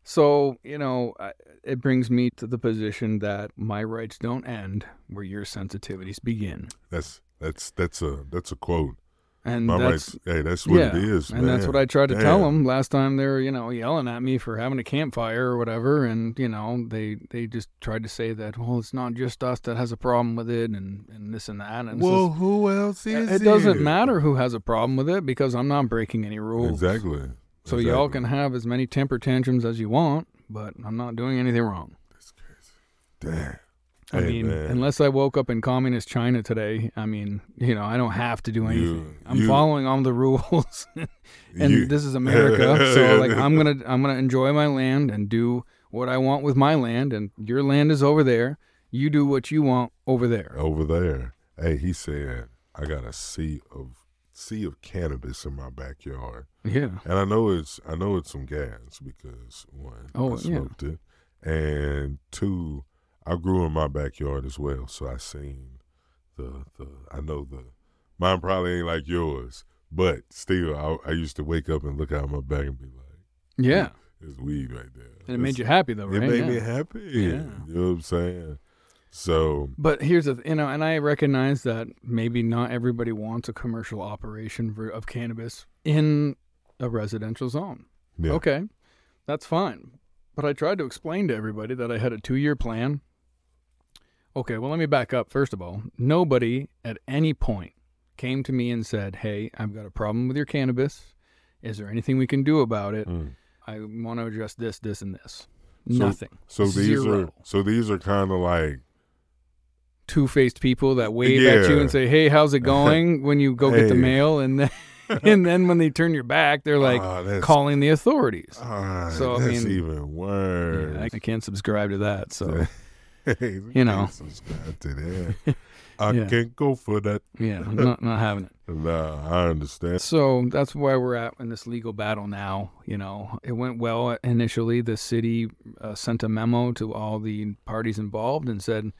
So you know, it brings me to the position that my rights don't end where your sensitivities begin, that's that's that's a that's a quote. And My that's. Hey, that's what yeah, it is, and that's what I tried to tell them last time. They were, you know, yelling at me for having a campfire or whatever, and you know, they they just tried to say that, well, it's not just us that has a problem with it, and and this and that. And Well, just- who else is it doesn't matter who has a problem with it because I'm not breaking any rules. Exactly. So y'all can have as many temper tantrums as you want, but I'm not doing anything wrong. Damn. I Hey, mean, man. unless I woke up in communist China today, I mean, you know, I don't have to do anything. I'm you- following all the [laughs] rules. [laughs] and You- this is America, so [laughs] like I'm gonna I'm gonna enjoy my land and do what I want with my land, and your land is over there. You do what you want over there. over there. Hey, he said, I got a sea of sea of cannabis in my backyard. Yeah, And I know it's I know it's some gas because one, Oh, I yeah. smoked it. And two, I grew in my backyard as well. So I seen the the I know the mine probably ain't like yours. But still I, I used to wake up and look out my back and be like, yeah, There's weed right there. and it made you happy though, right? It made Yeah. me happy. Yeah. You know what I'm saying? So But here's the, you know, and I recognize that maybe not everybody wants a commercial operation for, of cannabis in a residential zone. yeah. Okay, that's fine. But I tried to explain to everybody that I had a two year plan. Okay, well, let me back up. First of all, nobody at any point came to me and said, Hey, I've got a problem with your cannabis. Is there anything we can do about it? Mm. I want to address this, this, and this. So- Nothing. So these Zero. are so these are kind of like Two faced people that wave at you and say, Hey, how's it going? [laughs] when you go get the mail. And then, [laughs] and then when they turn your back, they're like ah, calling the authorities. ah, So, I mean, even worse. Yeah, I, I can't subscribe to that. So. [laughs] Hey, you know. subscribe to that. [laughs] I Yeah. can't go for that. Yeah, not not having it. [laughs] Nah, I understand. So that's where we're at in this legal battle now. You know, it went well initially. The city uh, sent a memo to all the parties involved and said,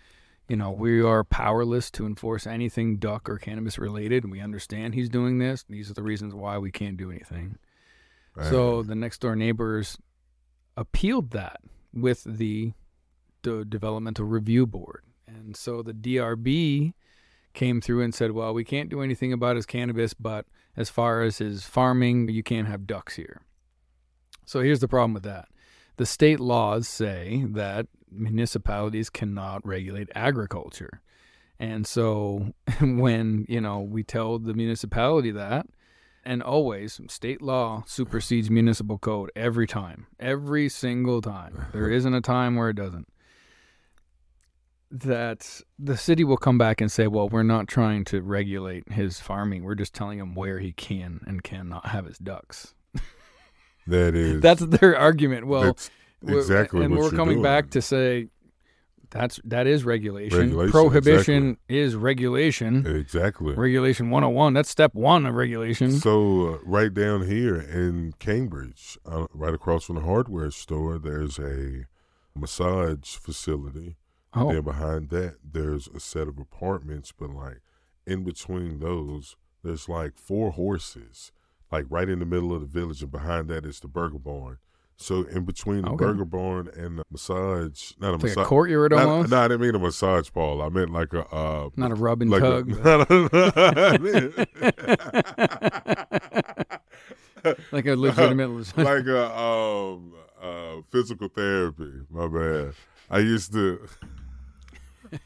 you know, we are powerless to enforce anything duck or cannabis related. We understand he's doing this. These are the reasons why we can't do anything. So the next door neighbors appealed that with the, the developmental review board. And so the DRB came through and said, well, we can't do anything about his cannabis, but as far as his farming, you can't have ducks here. So here's the problem with that. The state laws say that municipalities cannot regulate agriculture. And so [laughs] when, you know, we tell the municipality that, and always state law supersedes municipal code every time, every single time. There isn't a time where it doesn't. That the city will come back and say, well, we're not trying to regulate his farming. We're just telling him where he can and cannot have his ducks. [laughs] that is That's their argument. Well, that's we're- exactly and we're coming doing. back to say that's that is regulation. Regulation, Prohibition is regulation. exactly. Regulation 101. That's step one of regulation. So uh, right down here in Cambridge, uh, right across from the hardware store, there's a massage facility. Oh, Then behind that, there's a set of apartments, but like in between those, there's like four horses, like right in the middle of the village, and behind that is the Burger Barn. So in between the Okay. Burger Barn and the massage, not a it's like massage. a courtyard not- almost. No, I didn't mean a massage ball. I meant like a uh, Not a rub and like tug. [laughs] A, [laughs] like a [laughs] legitimate. like a um uh physical therapy. My bad. I used to. [laughs]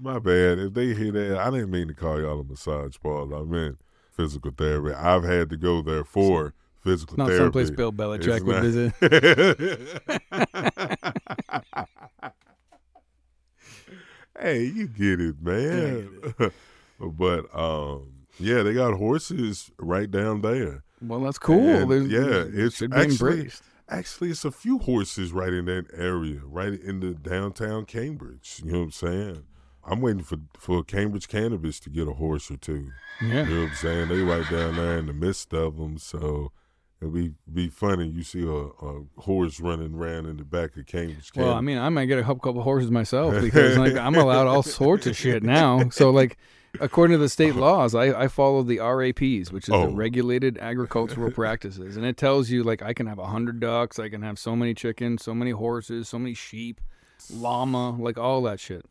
My bad. If they hear that, I didn't mean to call y'all a massage parlor. I meant physical therapy. I've had to go there for physical Not therapy. someplace Bill Belichick It's would not- visit. [laughs] hey, you get it, man. [laughs] but um, yeah, they got horses right down there. Well, that's cool. Yeah, it it's should be actually- embraced. Actually, it's a few horses right in that area, right in the downtown Cambridge. You know what I'm saying? I'm waiting for for Cambridge Cannabis to get a horse or two. Yeah. You know what I'm saying? They right down there in the midst of them, so it'd be be funny. You see a, a horse running around in the back of Cambridge. Well, I mean, I might get a couple, couple horses myself [laughs] because like I'm allowed all sorts of shit now. So like, according to the state uh-huh. laws, I, I follow the RAPs, which is Oh. the Regulated Agricultural Practices, and it tells you like I can have a hundred ducks, I can have so many chickens, so many horses, so many sheep, llama, like all that shit.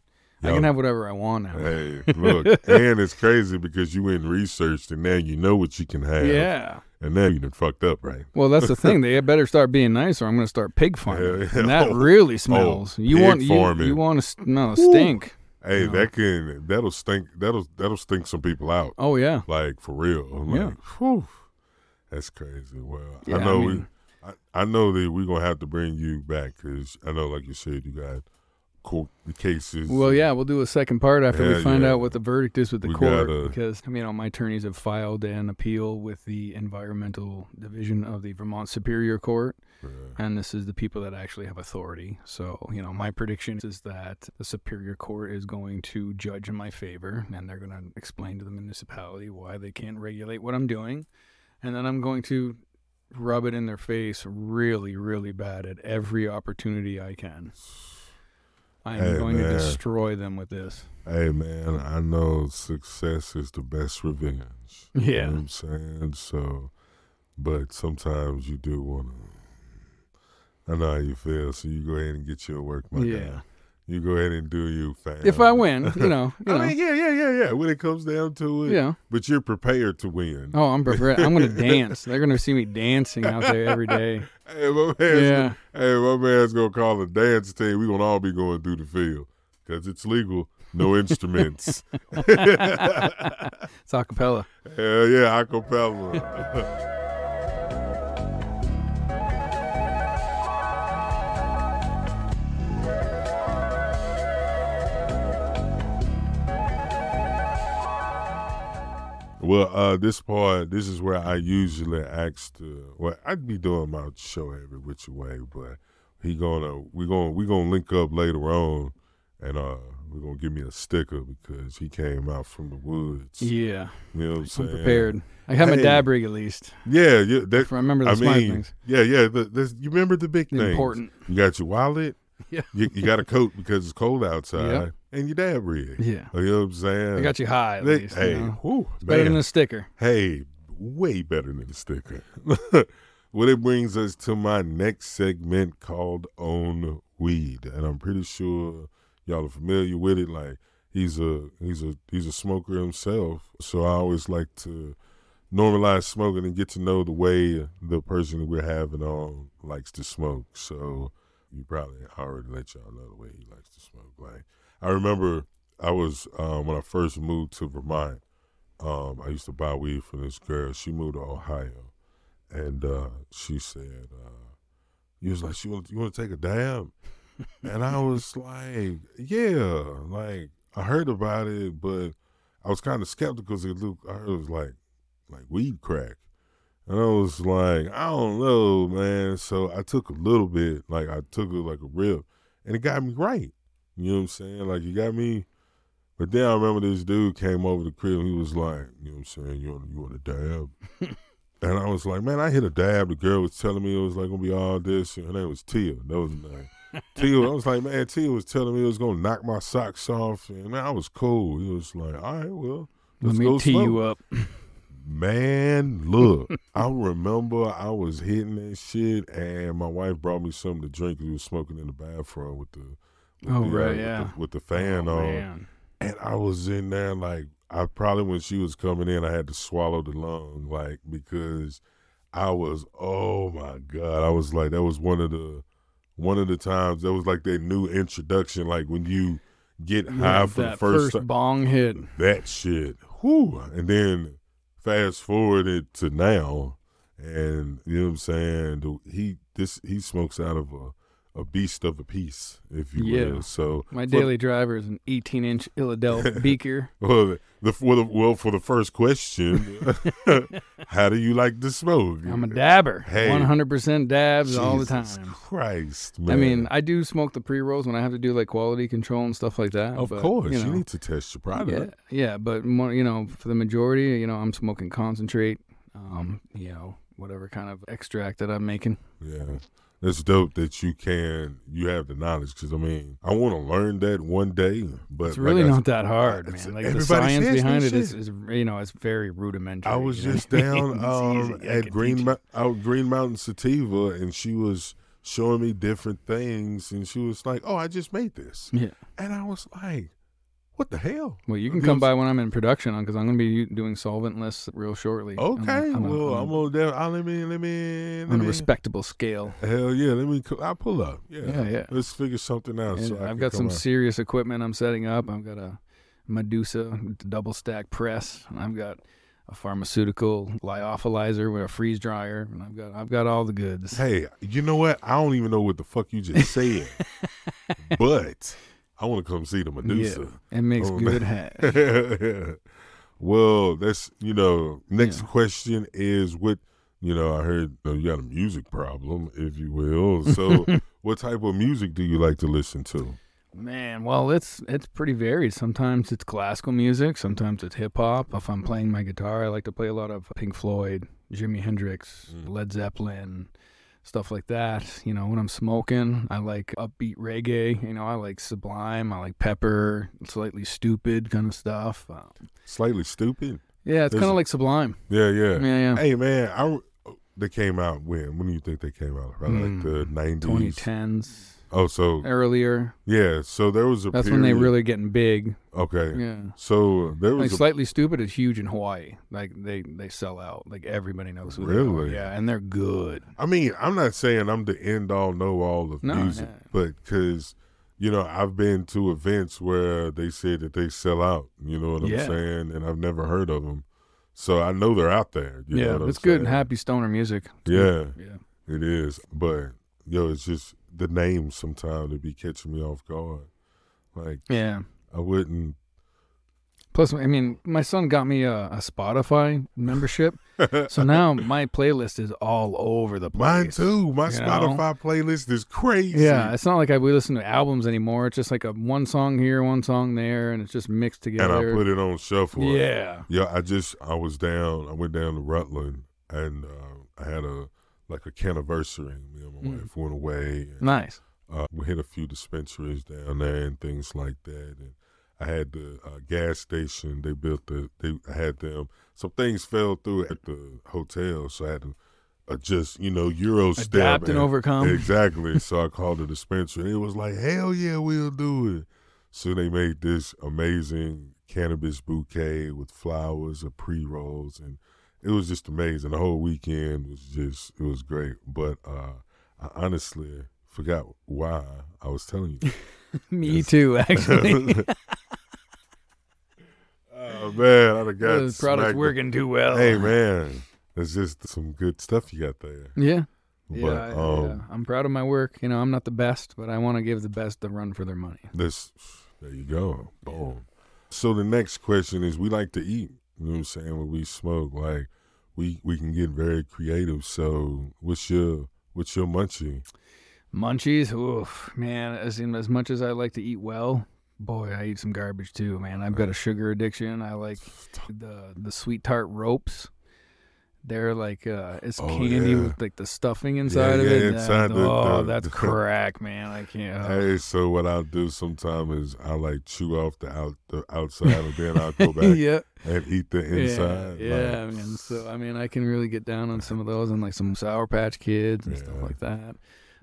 I can have whatever I want now. Hey, look, [laughs] and it's crazy because you went and researched, and now you know what you can have. Yeah. and now you done fucked up, right? Well, that's the [laughs] thing. They better start being nice, or I'm going to start pig farming, Yeah. and that [laughs] Oh. really smells. you pig want you, farming. you want to no stink. Hey, No. that can that'll stink. That'll that'll stink some people out. Oh yeah. Like for real. I'm Yeah. Like, whew, that's crazy. Well, Yeah, I I know mean- we. I, I know that we're gonna have to bring you back because I know, like you said, you got court cases. Well, yeah, we'll do a second part after Yeah, we find yeah. out what the verdict is with the We court. gotta- Because you know, my attorneys have filed an appeal with the Environmental Division of the Vermont Superior Court, Yeah. and this is the people that actually have authority. So, you know, my prediction is that the Superior Court is going to judge in my favor, and they're going to explain to the municipality why they can't regulate what I'm doing, and then I'm going to rub it in their face really, really bad at every opportunity I can. I am Hey, going to destroy them with this. Hey man, I know success is the best revenge. You Yeah. know what I'm saying? So but sometimes you do wanna I know how you feel, so you go ahead and get your work, my Yeah. guy. You go ahead and do you, fam. If I win, you know, [laughs] you know, mean, yeah, yeah, yeah, yeah. When it comes down to it, yeah. but you're prepared to win. Oh, I'm prepared. I'm going [laughs] to dance. They're going to see me dancing out there every day. [laughs] Hey, my man's, Yeah. hey, my man's gonna call a dance team. We're gonna all be going through the field because it's legal. No instruments. It's acapella. Hell yeah, acapella. Well, uh, this part, this is where I usually ask to. Well, I'd be doing my show every which way, but he gonna we gonna we gonna link up later on, and uh, we're gonna give me a sticker because he came out from the woods. Yeah. You know what I'm I'm saying? prepared. I have my Hey. dab rig at least. Yeah, yeah. That, I remember the I smart mean, things. yeah, yeah. The, the, you remember the big The things. important. You got your wallet. [laughs] Yeah. You, you got a coat because it's cold outside, Yep. And your dab rig. Yeah. You know what I'm saying? I got you high at They- least. hey, you know? whew, Better than a sticker. Hey, way better than a sticker. [laughs] well, it brings us to my next segment called "On Weed," and I'm pretty sure y'all are familiar with it. Like he's a he's a he's a smoker himself, so I always like to normalize smoking and get to know the way the person that we're having on likes to smoke. So you probably already let y'all know the way he likes to smoke. Like I remember I was um, when I first moved to Vermont. Um, I used to buy weed from this girl. She moved to Ohio, and uh, she said, uh, "You was like, you want, you want to take a dab?" [laughs] and I was like, "Yeah." Like I heard about it, but I was kind of skeptical. Cause it looked, I heard it was like, like weed crack, and I was like, I don't know, man. So I took a little bit, like I took it like a rip, and it got me right. You know what I'm saying? Like you got me. But then I remember this dude came over the crib. He was like, you know what I'm saying? You want, you want a dab? [laughs] and I was like, man, I hit a dab. The girl was telling me it was like gonna be all this. And her name was Tia. That was name. [laughs] Tia. I was like, man, Tia was telling me it was gonna knock my socks off. And man, I was cool. He was like, all right, well, Let let's me go tee you up. Man, look, [laughs] I remember I was hitting that shit, and my wife brought me something to drink. We was smoking in the bathroom with the, Oh, the, right, with yeah. the, with the oh, fan oh, on. man. And I was in there like I probably when she was coming in, I had to swallow the lung like because I was oh my god, I was like that was one of the one of the times that was like that new introduction, like when you get high Yeah, for the that first, first bong hit. that shit, whoo, and then fast forward it to now, and you know what I'm saying. He this he smokes out of a a beast of a piece, if you Yeah. will. So My for- daily driver is an 18 inch Illadelph [laughs] beaker. Well, the, for the well for the first question, [laughs] how do you like to smoke? I'm a dabber. Hey. 100% dabs all the time. Christ, man. I mean, I do smoke the pre rolls when I have to do like quality control and stuff like that. of but, course, you, you, need to test your product. Yeah, yeah, but more, you know, for the majority, you know, I'm smoking concentrate. Um, you know, whatever kind of extract that I'm making. Yeah. It's dope that you can you have the knowledge because I mean I want to learn that one day, but It's really like I not that hard, man. Like the science behind it is, is, you know, it's very rudimentary. I was you know? just down [laughs] um, at Green out Green Mountain Sativa, and she was showing me different things, and she was like, "Oh, I just made this," Yeah. and I was like, "What the hell?" Well, you can come by when I'm in production on because I'm going to be doing solventless real shortly. on Okay, on a- well, on a- I'm down. I'll let me let me let on a respectable scale. Hell yeah, let me. I'll pull up. Yeah, Yeah, yeah. Let's figure something out. And so I I've got some out. serious equipment I'm setting up. I've got a Medusa double stack press, and I've got a pharmaceutical lyophilizer with a freeze dryer, and I've got I've got all the goods. Hey, you know what? I don't even know what the fuck you just said, [laughs] but I want to come see the Medusa. Yeah, it makes Oh, [laughs] good [laughs] hash. well, that's you know. Next Yeah. question is what you know. I heard you, know, you got a music problem, if you will. [laughs] So, what type of music do you like to listen to? Man, well, it's it's pretty varied. Sometimes it's classical music, sometimes it's hip hop. If I'm playing my guitar, I like to play a lot of Pink Floyd, Jimi Hendrix, Mm. Led Zeppelin, stuff like that. You know, when I'm smoking, I like upbeat reggae. You know, I like Sublime, I like Pepper, Slightly Stoopid kind of stuff. Um, Slightly Stoopid. yeah, it's kind of like Sublime. Yeah, yeah. Yeah, yeah. Hey, man, I they came out when? When do you think they came out? Right, like Mm, the nineties. 2010s, Oh, so earlier. yeah, so there was a. That's when they really getting big. Okay. Yeah. So there Like was a Slightly Stoopid is huge in Hawaii. Like they they sell out. Like everybody knows who they are. Really? Yeah, and they're good. I mean, I'm not saying I'm the end all know all of No, music, yeah. but because you know I've been to events where they say that they sell out. You know what I'm Yeah. saying? And I've never heard of them, so I know they're out there. You know yeah, it's good and happy stoner music. Yeah, Yeah. it is. But yo, it's just the names sometimes to be catching me off guard. Like Yeah. I wouldn't. Plus, I mean, my son got me a, a Spotify membership, [laughs] so now my playlist is all over the place. Mine too. My you know? Spotify playlist is crazy. Yeah, it's not like I we listen to albums anymore. It's just like a one song here, one song there, and it's just mixed together. and. I put it on shuffle. yeah, Yeah, I just I was down. I went down to Rutland, and uh, I had a like a canniversary. Me and my Mm. wife went away. And, nice. uh, we hit a few dispensaries down there and things like that. And I had the uh, gas station. They built the. They I had them. Some things fell through at the hotel, so I had to adjust. You know, Euro step Adapt and overcome. Exactly. [laughs] so I called the dispensary, and it was like, hell yeah, we'll do it. So they made this amazing cannabis bouquet with flowers of pre rolls, and it was just amazing. The whole weekend was just it was great. But uh, I honestly forgot why I was telling you. [laughs] Me too, [laughs] actually. [laughs] oh man, I done got the product's working too well. Hey man, it's just some good stuff you got there. Yeah. But Yeah, I- um, yeah, I'm proud of my work. You know, I'm not the best, but I want to give the best the run for their money. This, there you go. Boom. So the next question is: We like to eat. You know what I'm saying? When we smoke, like we we can get very creative. So what's your what's your munchie? Munchies, oof, man. As in, as much as I like to eat well, boy, I eat some garbage too, man. I've got a sugar addiction. I like the the sweet tart ropes. They're like uh, it's Oh, candy yeah. with like the stuffing inside of yeah, it. inside the- oh, the- that's the- [laughs] crack, man. I can't. Hey, so what I'll do sometimes is I like chew off the out the outside, and then I'll go [laughs] back yeah, and eat the inside. Yeah, yeah, Like, man. So I mean, I can really get down on some of those and like some Sour Patch Kids and stuff like that.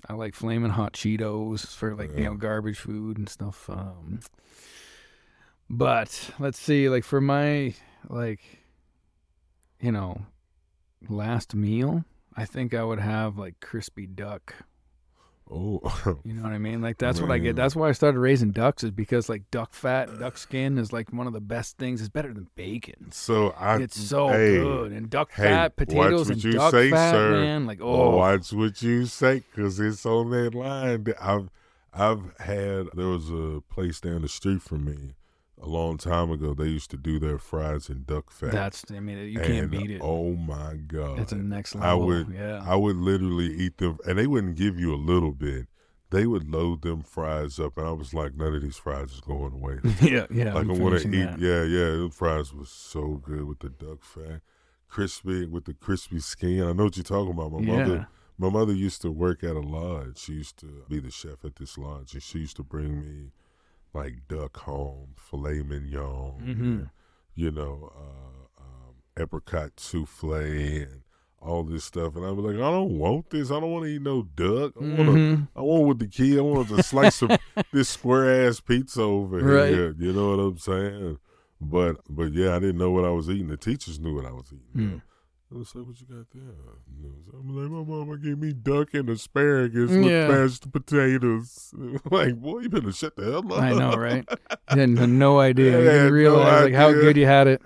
I like flaming hot Cheetos for like you know garbage food and stuff. Um, but let's see, like for my like, you know, last meal, I think I would have like crispy duck. Oh, You know what I mean? Like that's what I get. That's why I started raising ducks is because like duck fat, duck skin is like one of the best things. It's better than bacon. so I. It's so hey, good. And duck hey, fat, potatoes, and you duck say, fat, sir. man. Like Oh, watch what you say, cause it's on that line. I've I've had there was a place down the street from me a long time ago. They used to do their fries in duck fat. that's. I mean, you can't And, beat it. Oh my god! it's a next level. I would yeah. I would literally eat them, and they wouldn't give you a little bit. They would load them fries up, and I was like, none of these fries is going away. [laughs] yeah, yeah. like I'm I want to eat. that. Yeah, yeah. Them fries was so good with the duck fat, crispy with the crispy skin. I know what you're talking about. My Yeah. mother, my mother used to work at a lodge. She used to be the chef at this lodge, and she used to bring me like duck home, filet mignon, Mhm. and, you know, uh, um, apricot souffle, and all this stuff. And I was like, I don't want this. I don't want to eat no duck. I want Mhm. I want with the key. I want a slice of [laughs] this square ass pizza over Right. here. You know what I'm saying? But but yeah, I didn't know what I was eating. The teachers knew what I was eating. Hmm. I was like, "What you got there?" You know, so I'm like, "My mama gave me duck and asparagus with Yeah. mashed potatoes." [laughs] like, boy, you better shut the hell up. I know, [laughs] right? Had no idea. [laughs] You didn't no realize like how good you had it.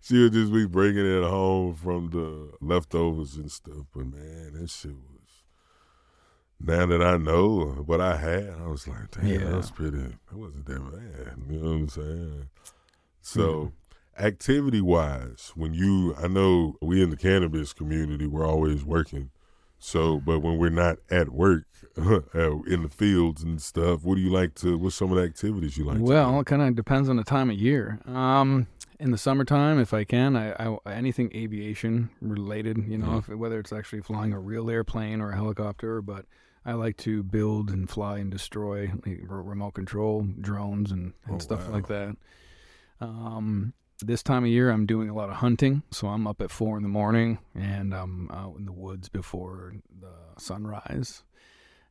she would just be bringing it home from the leftovers and stuff. But man, that shit was. Now that I know what I had, I was like, damn, Yeah. that was pretty. That wasn't that bad. You know what I'm saying? So, activity wise, when you, I know we in the cannabis community, we're always working. So, but when we're not at work, [laughs] uh, in the fields and stuff, what do you like to? What's some of the activities you like? to Well, it kind of depends on the time of year. Um, in the summertime, if I can, I, I anything aviation related, you know, Mhm. if, whether it's actually flying a real airplane or a helicopter, but I like to build and fly and destroy like, remote control drones and, and Oh, stuff wow. like that. Um, this time of year, I'm doing a lot of hunting, so I'm up at four in the morning and I'm out in the woods before the sunrise.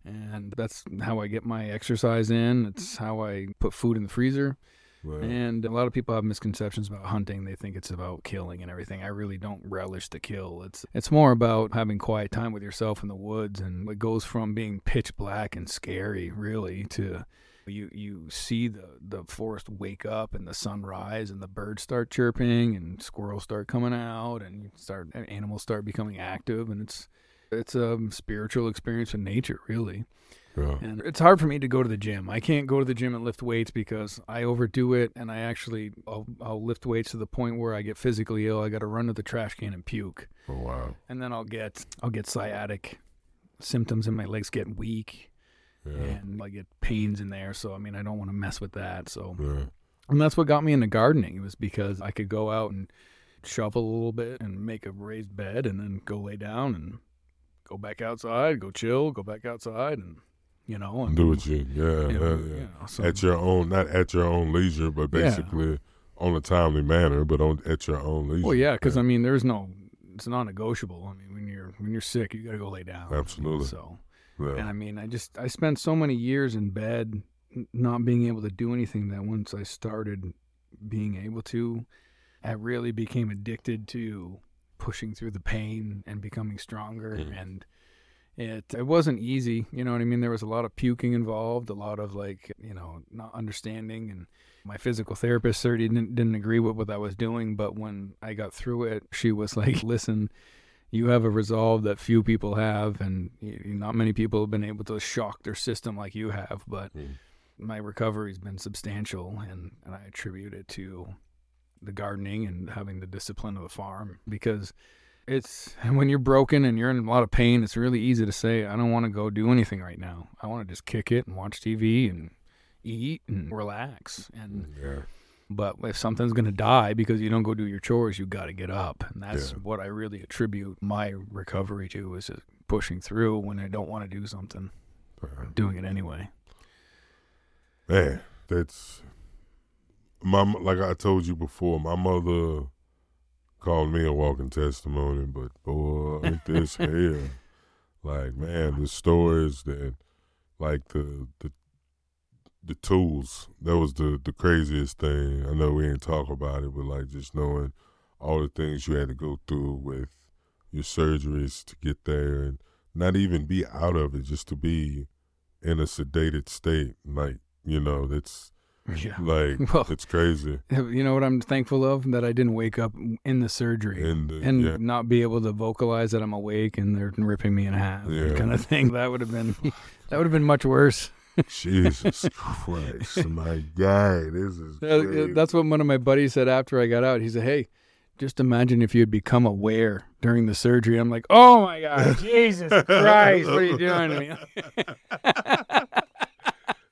And that's how I get my exercise in. It's how I put food in the freezer. Right. And a lot of people have misconceptions about hunting. They think it's about killing and everything. I really don't relish the kill. It's it's more about having quiet time with yourself in the woods and it goes from being pitch black and scary really to you you see the the forest wake up and the sun rise and the birds start chirping and squirrels start coming out and you start animals start becoming active and it's it's a spiritual experience with nature really. Yeah. And it's hard for me to go to the gym. I can't go to the gym and lift weights because I overdo it, and I actually I'll, I'll lift weights to the point where I get physically ill. I got to run to the trash can and puke, Oh wow. and then I'll get I'll get sciatic symptoms, and my legs get weak, Yeah. and I get pains in there. So I mean, I don't want to mess with that. So Yeah. and that's what got me into gardening. It was because I could go out and shovel a little bit and make a raised bed, and then go lay down and go back outside, go chill, go back outside, and you know, and Do what you, yeah, you yeah, yeah. you know, so- At your own, not at your own leisure, but basically on a timely manner, but on at your own leisure. Well, yeah, because I mean, there's no, it's non-negotiable. I mean, when you're when you're sick, you got to go lay down. Absolutely. So, yeah. and I mean, I just I spent so many years in bed, not being able to do anything. That once I started being able to, I really became addicted to pushing through the pain and becoming stronger. Mhm. And it it wasn't easy. You know what I mean? There was a lot of puking involved, a lot of like you know not understanding and. My physical therapist certainly didn't, didn't agree with what I was doing, but when I got through it, she was [laughs] like, "Listen, you have a resolve that few people have, and not many people have been able to shock their system like you have. But Mm. my recovery's been substantial, and, and I attribute it to the gardening and having the discipline of the farm because it's [laughs] when you're broken and you're in a lot of pain, it's really easy to say, I don't want to go do anything right now. I want to just kick it and watch TV and eat and relax and yeah. But if something's going to die because you don't go do your chores, you got to get up. And that's Yeah. what I really attribute my recovery to is pushing through when I don't want to do something, Uh, doing it anyway. Man, that's my like I told you before. My mother called me a walking testimony, but boy, ain't this [laughs] here. Like man, the stories that, like the the the tools. That was the the craziest thing. I know we ain't talk about it, but like just knowing all the things you had to go through with your surgeries to get there and not even be out of it, just to be in a sedated state. Like, you know, that's [laughs] Yeah. like [laughs] Well- it's crazy. [laughs] You know what I'm thankful of? That I didn't wake up in the surgery And the, and yeah, not be able to vocalize that I'm awake and they're ripping me in half, Yeah. kind of thing. That would have been that would have been much worse. Jesus Christ, my guy, this is That- crazy. That's what one of my buddies said after I got out. He said, "Hey, just imagine if you had become aware during the surgery." I'm like, "Oh my God, [laughs] Jesus Christ, what are you doing to me?" [laughs]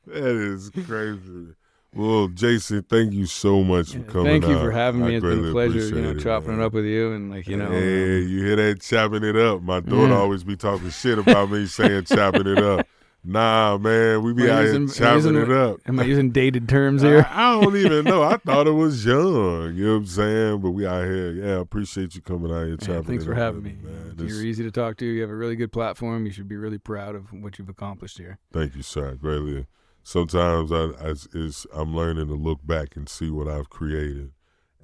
That is crazy. Well, Jason, thank you so much for coming. Thank you out. for having me. I It's been a pleasure, you know, it, chopping man. it up with you and like you know. Hey, um, you hear that chopping it up? My daughter Yeah. always be talking shit about me saying chopping it up. [laughs] Nah, man, we be Am out here using- I chopping it up. am I using dated terms here? I, I don't even know. I [laughs] thought it was young. You know what I'm saying? But we out here. Yeah, I appreciate you coming out here Yeah, chopping thanks it for having me. man. You're This- easy to talk to. You have a really good platform. You should be really proud of what you've accomplished here. Thank you, sir. Greatly. Sometimes I, I is I'm learning to look back and see what I've created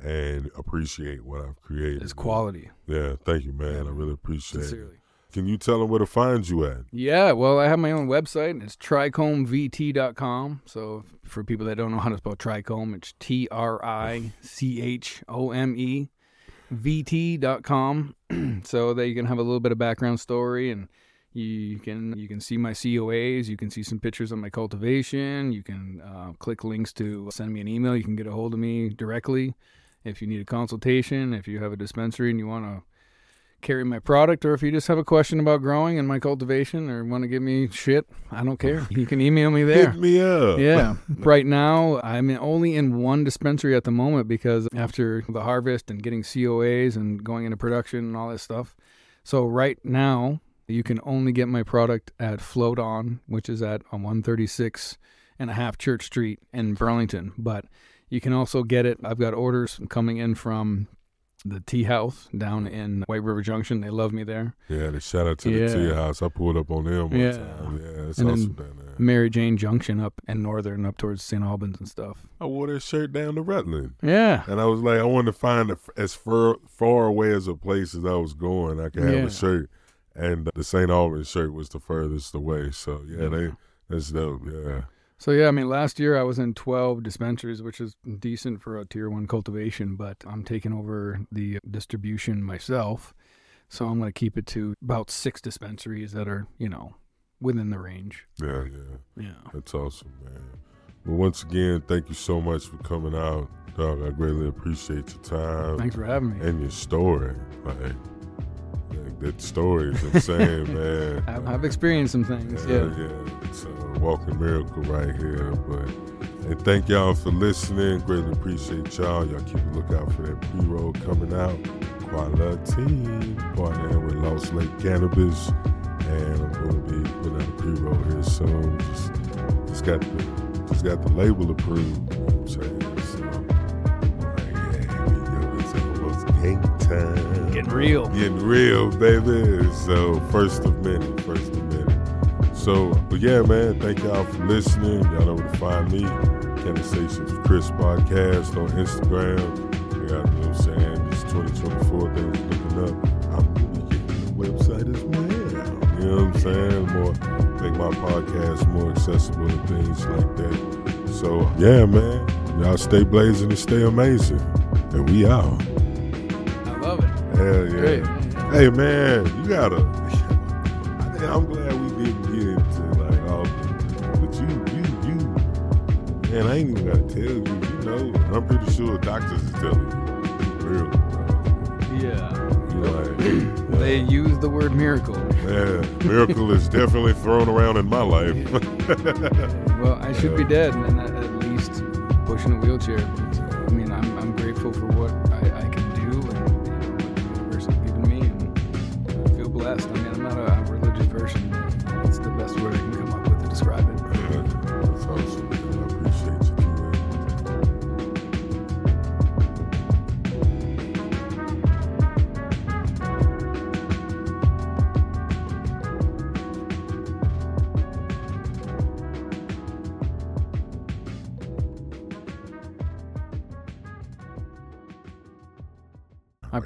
and appreciate what I've created. It's quality, Yeah, thank you, man. I really appreciate it. Can you tell them where to find you at? Yeah, well, I have my own website. And it's trichomevt.com. So for people that don't know how to spell trichome, it's T R I C H O M E VT.com. [clears throat] so that you can have a little bit of background story and you can you can see my COAs. You can see some pictures of my cultivation. You can uh, click links to send me an email. You can get a hold of me directly if you need a consultation. If you have a dispensary and you want to carry my product, or if you just have a question about growing and my cultivation, or want to give me shit, I don't care. You can email me there. Hit me up. Yeah. [laughs] right now, I'm only in one dispensary at the moment because after the harvest and getting COAs and going into production and all that stuff. So right now, you can only get my product at Float On, which is at on 136 and a half Church Street in Burlington. But you can also get it. I've got orders coming in from the Tea House down in White River Junction. They love me there. Yeah, the shout out to Yeah. the Tea House. I pulled up on them one Yeah. time. Yeah, it's And awesome down there. Mary Jane Junction up in Northern, up towards St. Albans and stuff. I wore that shirt down to Rutland. Yeah. And I was like, I wanted to find a, as far, far away as a place as I was going, I could have Yeah. a shirt. And the St. Albans shirt was the furthest away. So, yeah, they that's dope. Yeah. So yeah, I mean, last year I was in 12 dispensaries, which is decent for a tier one cultivation. But I'm taking over the distribution myself, so I'm going to keep it to about six dispensaries that are, you know, within the range. Yeah, yeah. Yeah. That's awesome, man. Well, once again, thank you so much for coming out, dog. I greatly appreciate your time Thanks for having me. and your story. Like, like that story is insane, man. I've, I've experienced some things. Yeah, Yeah. yeah. It's a walking miracle right here. But and thank y'all for listening. Greatly appreciate y'all. Y'all keep a lookout for that pre-roll coming out. Quality partnering with Lost Lake Cannabis, and I'm going to be putting out a pre-roll here soon. Just, just got the just got the label approved. You know what I'm saying? So, like, yeah, here we go. It's almost game time. Getting real. Getting real, baby. So first of many, first of many. So, but yeah, man, thank y'all for listening. Y'all know where to find me. Cannasations with Kris podcast on Instagram. I got, you know what I'm saying, this 2024 thing is looking up. I'm gonna be getting the website as well. You know what I'm saying? More make my podcast more accessible and things like that. So yeah, man. Y'all stay blazing and stay amazing. And we out. Hell yeah. Great. Hey man, you gotta. I think I'm glad we didn't get into like all, but you, you, you. Man, I ain't even gotta tell you. You know, I'm pretty sure doctors is telling you. Real. Yeah. You like, [clears throat] They use the word miracle. yeah, miracle is definitely thrown around in my life. Well, I should be [laughs] dead and at, at least pushing a wheelchair. I mean, I'm, I'm grateful for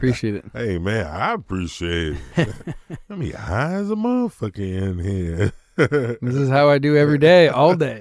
appreciate it. Hey man, I appreciate it. [laughs] I mean, high as a motherfucker in here. This is how I do every day, all day.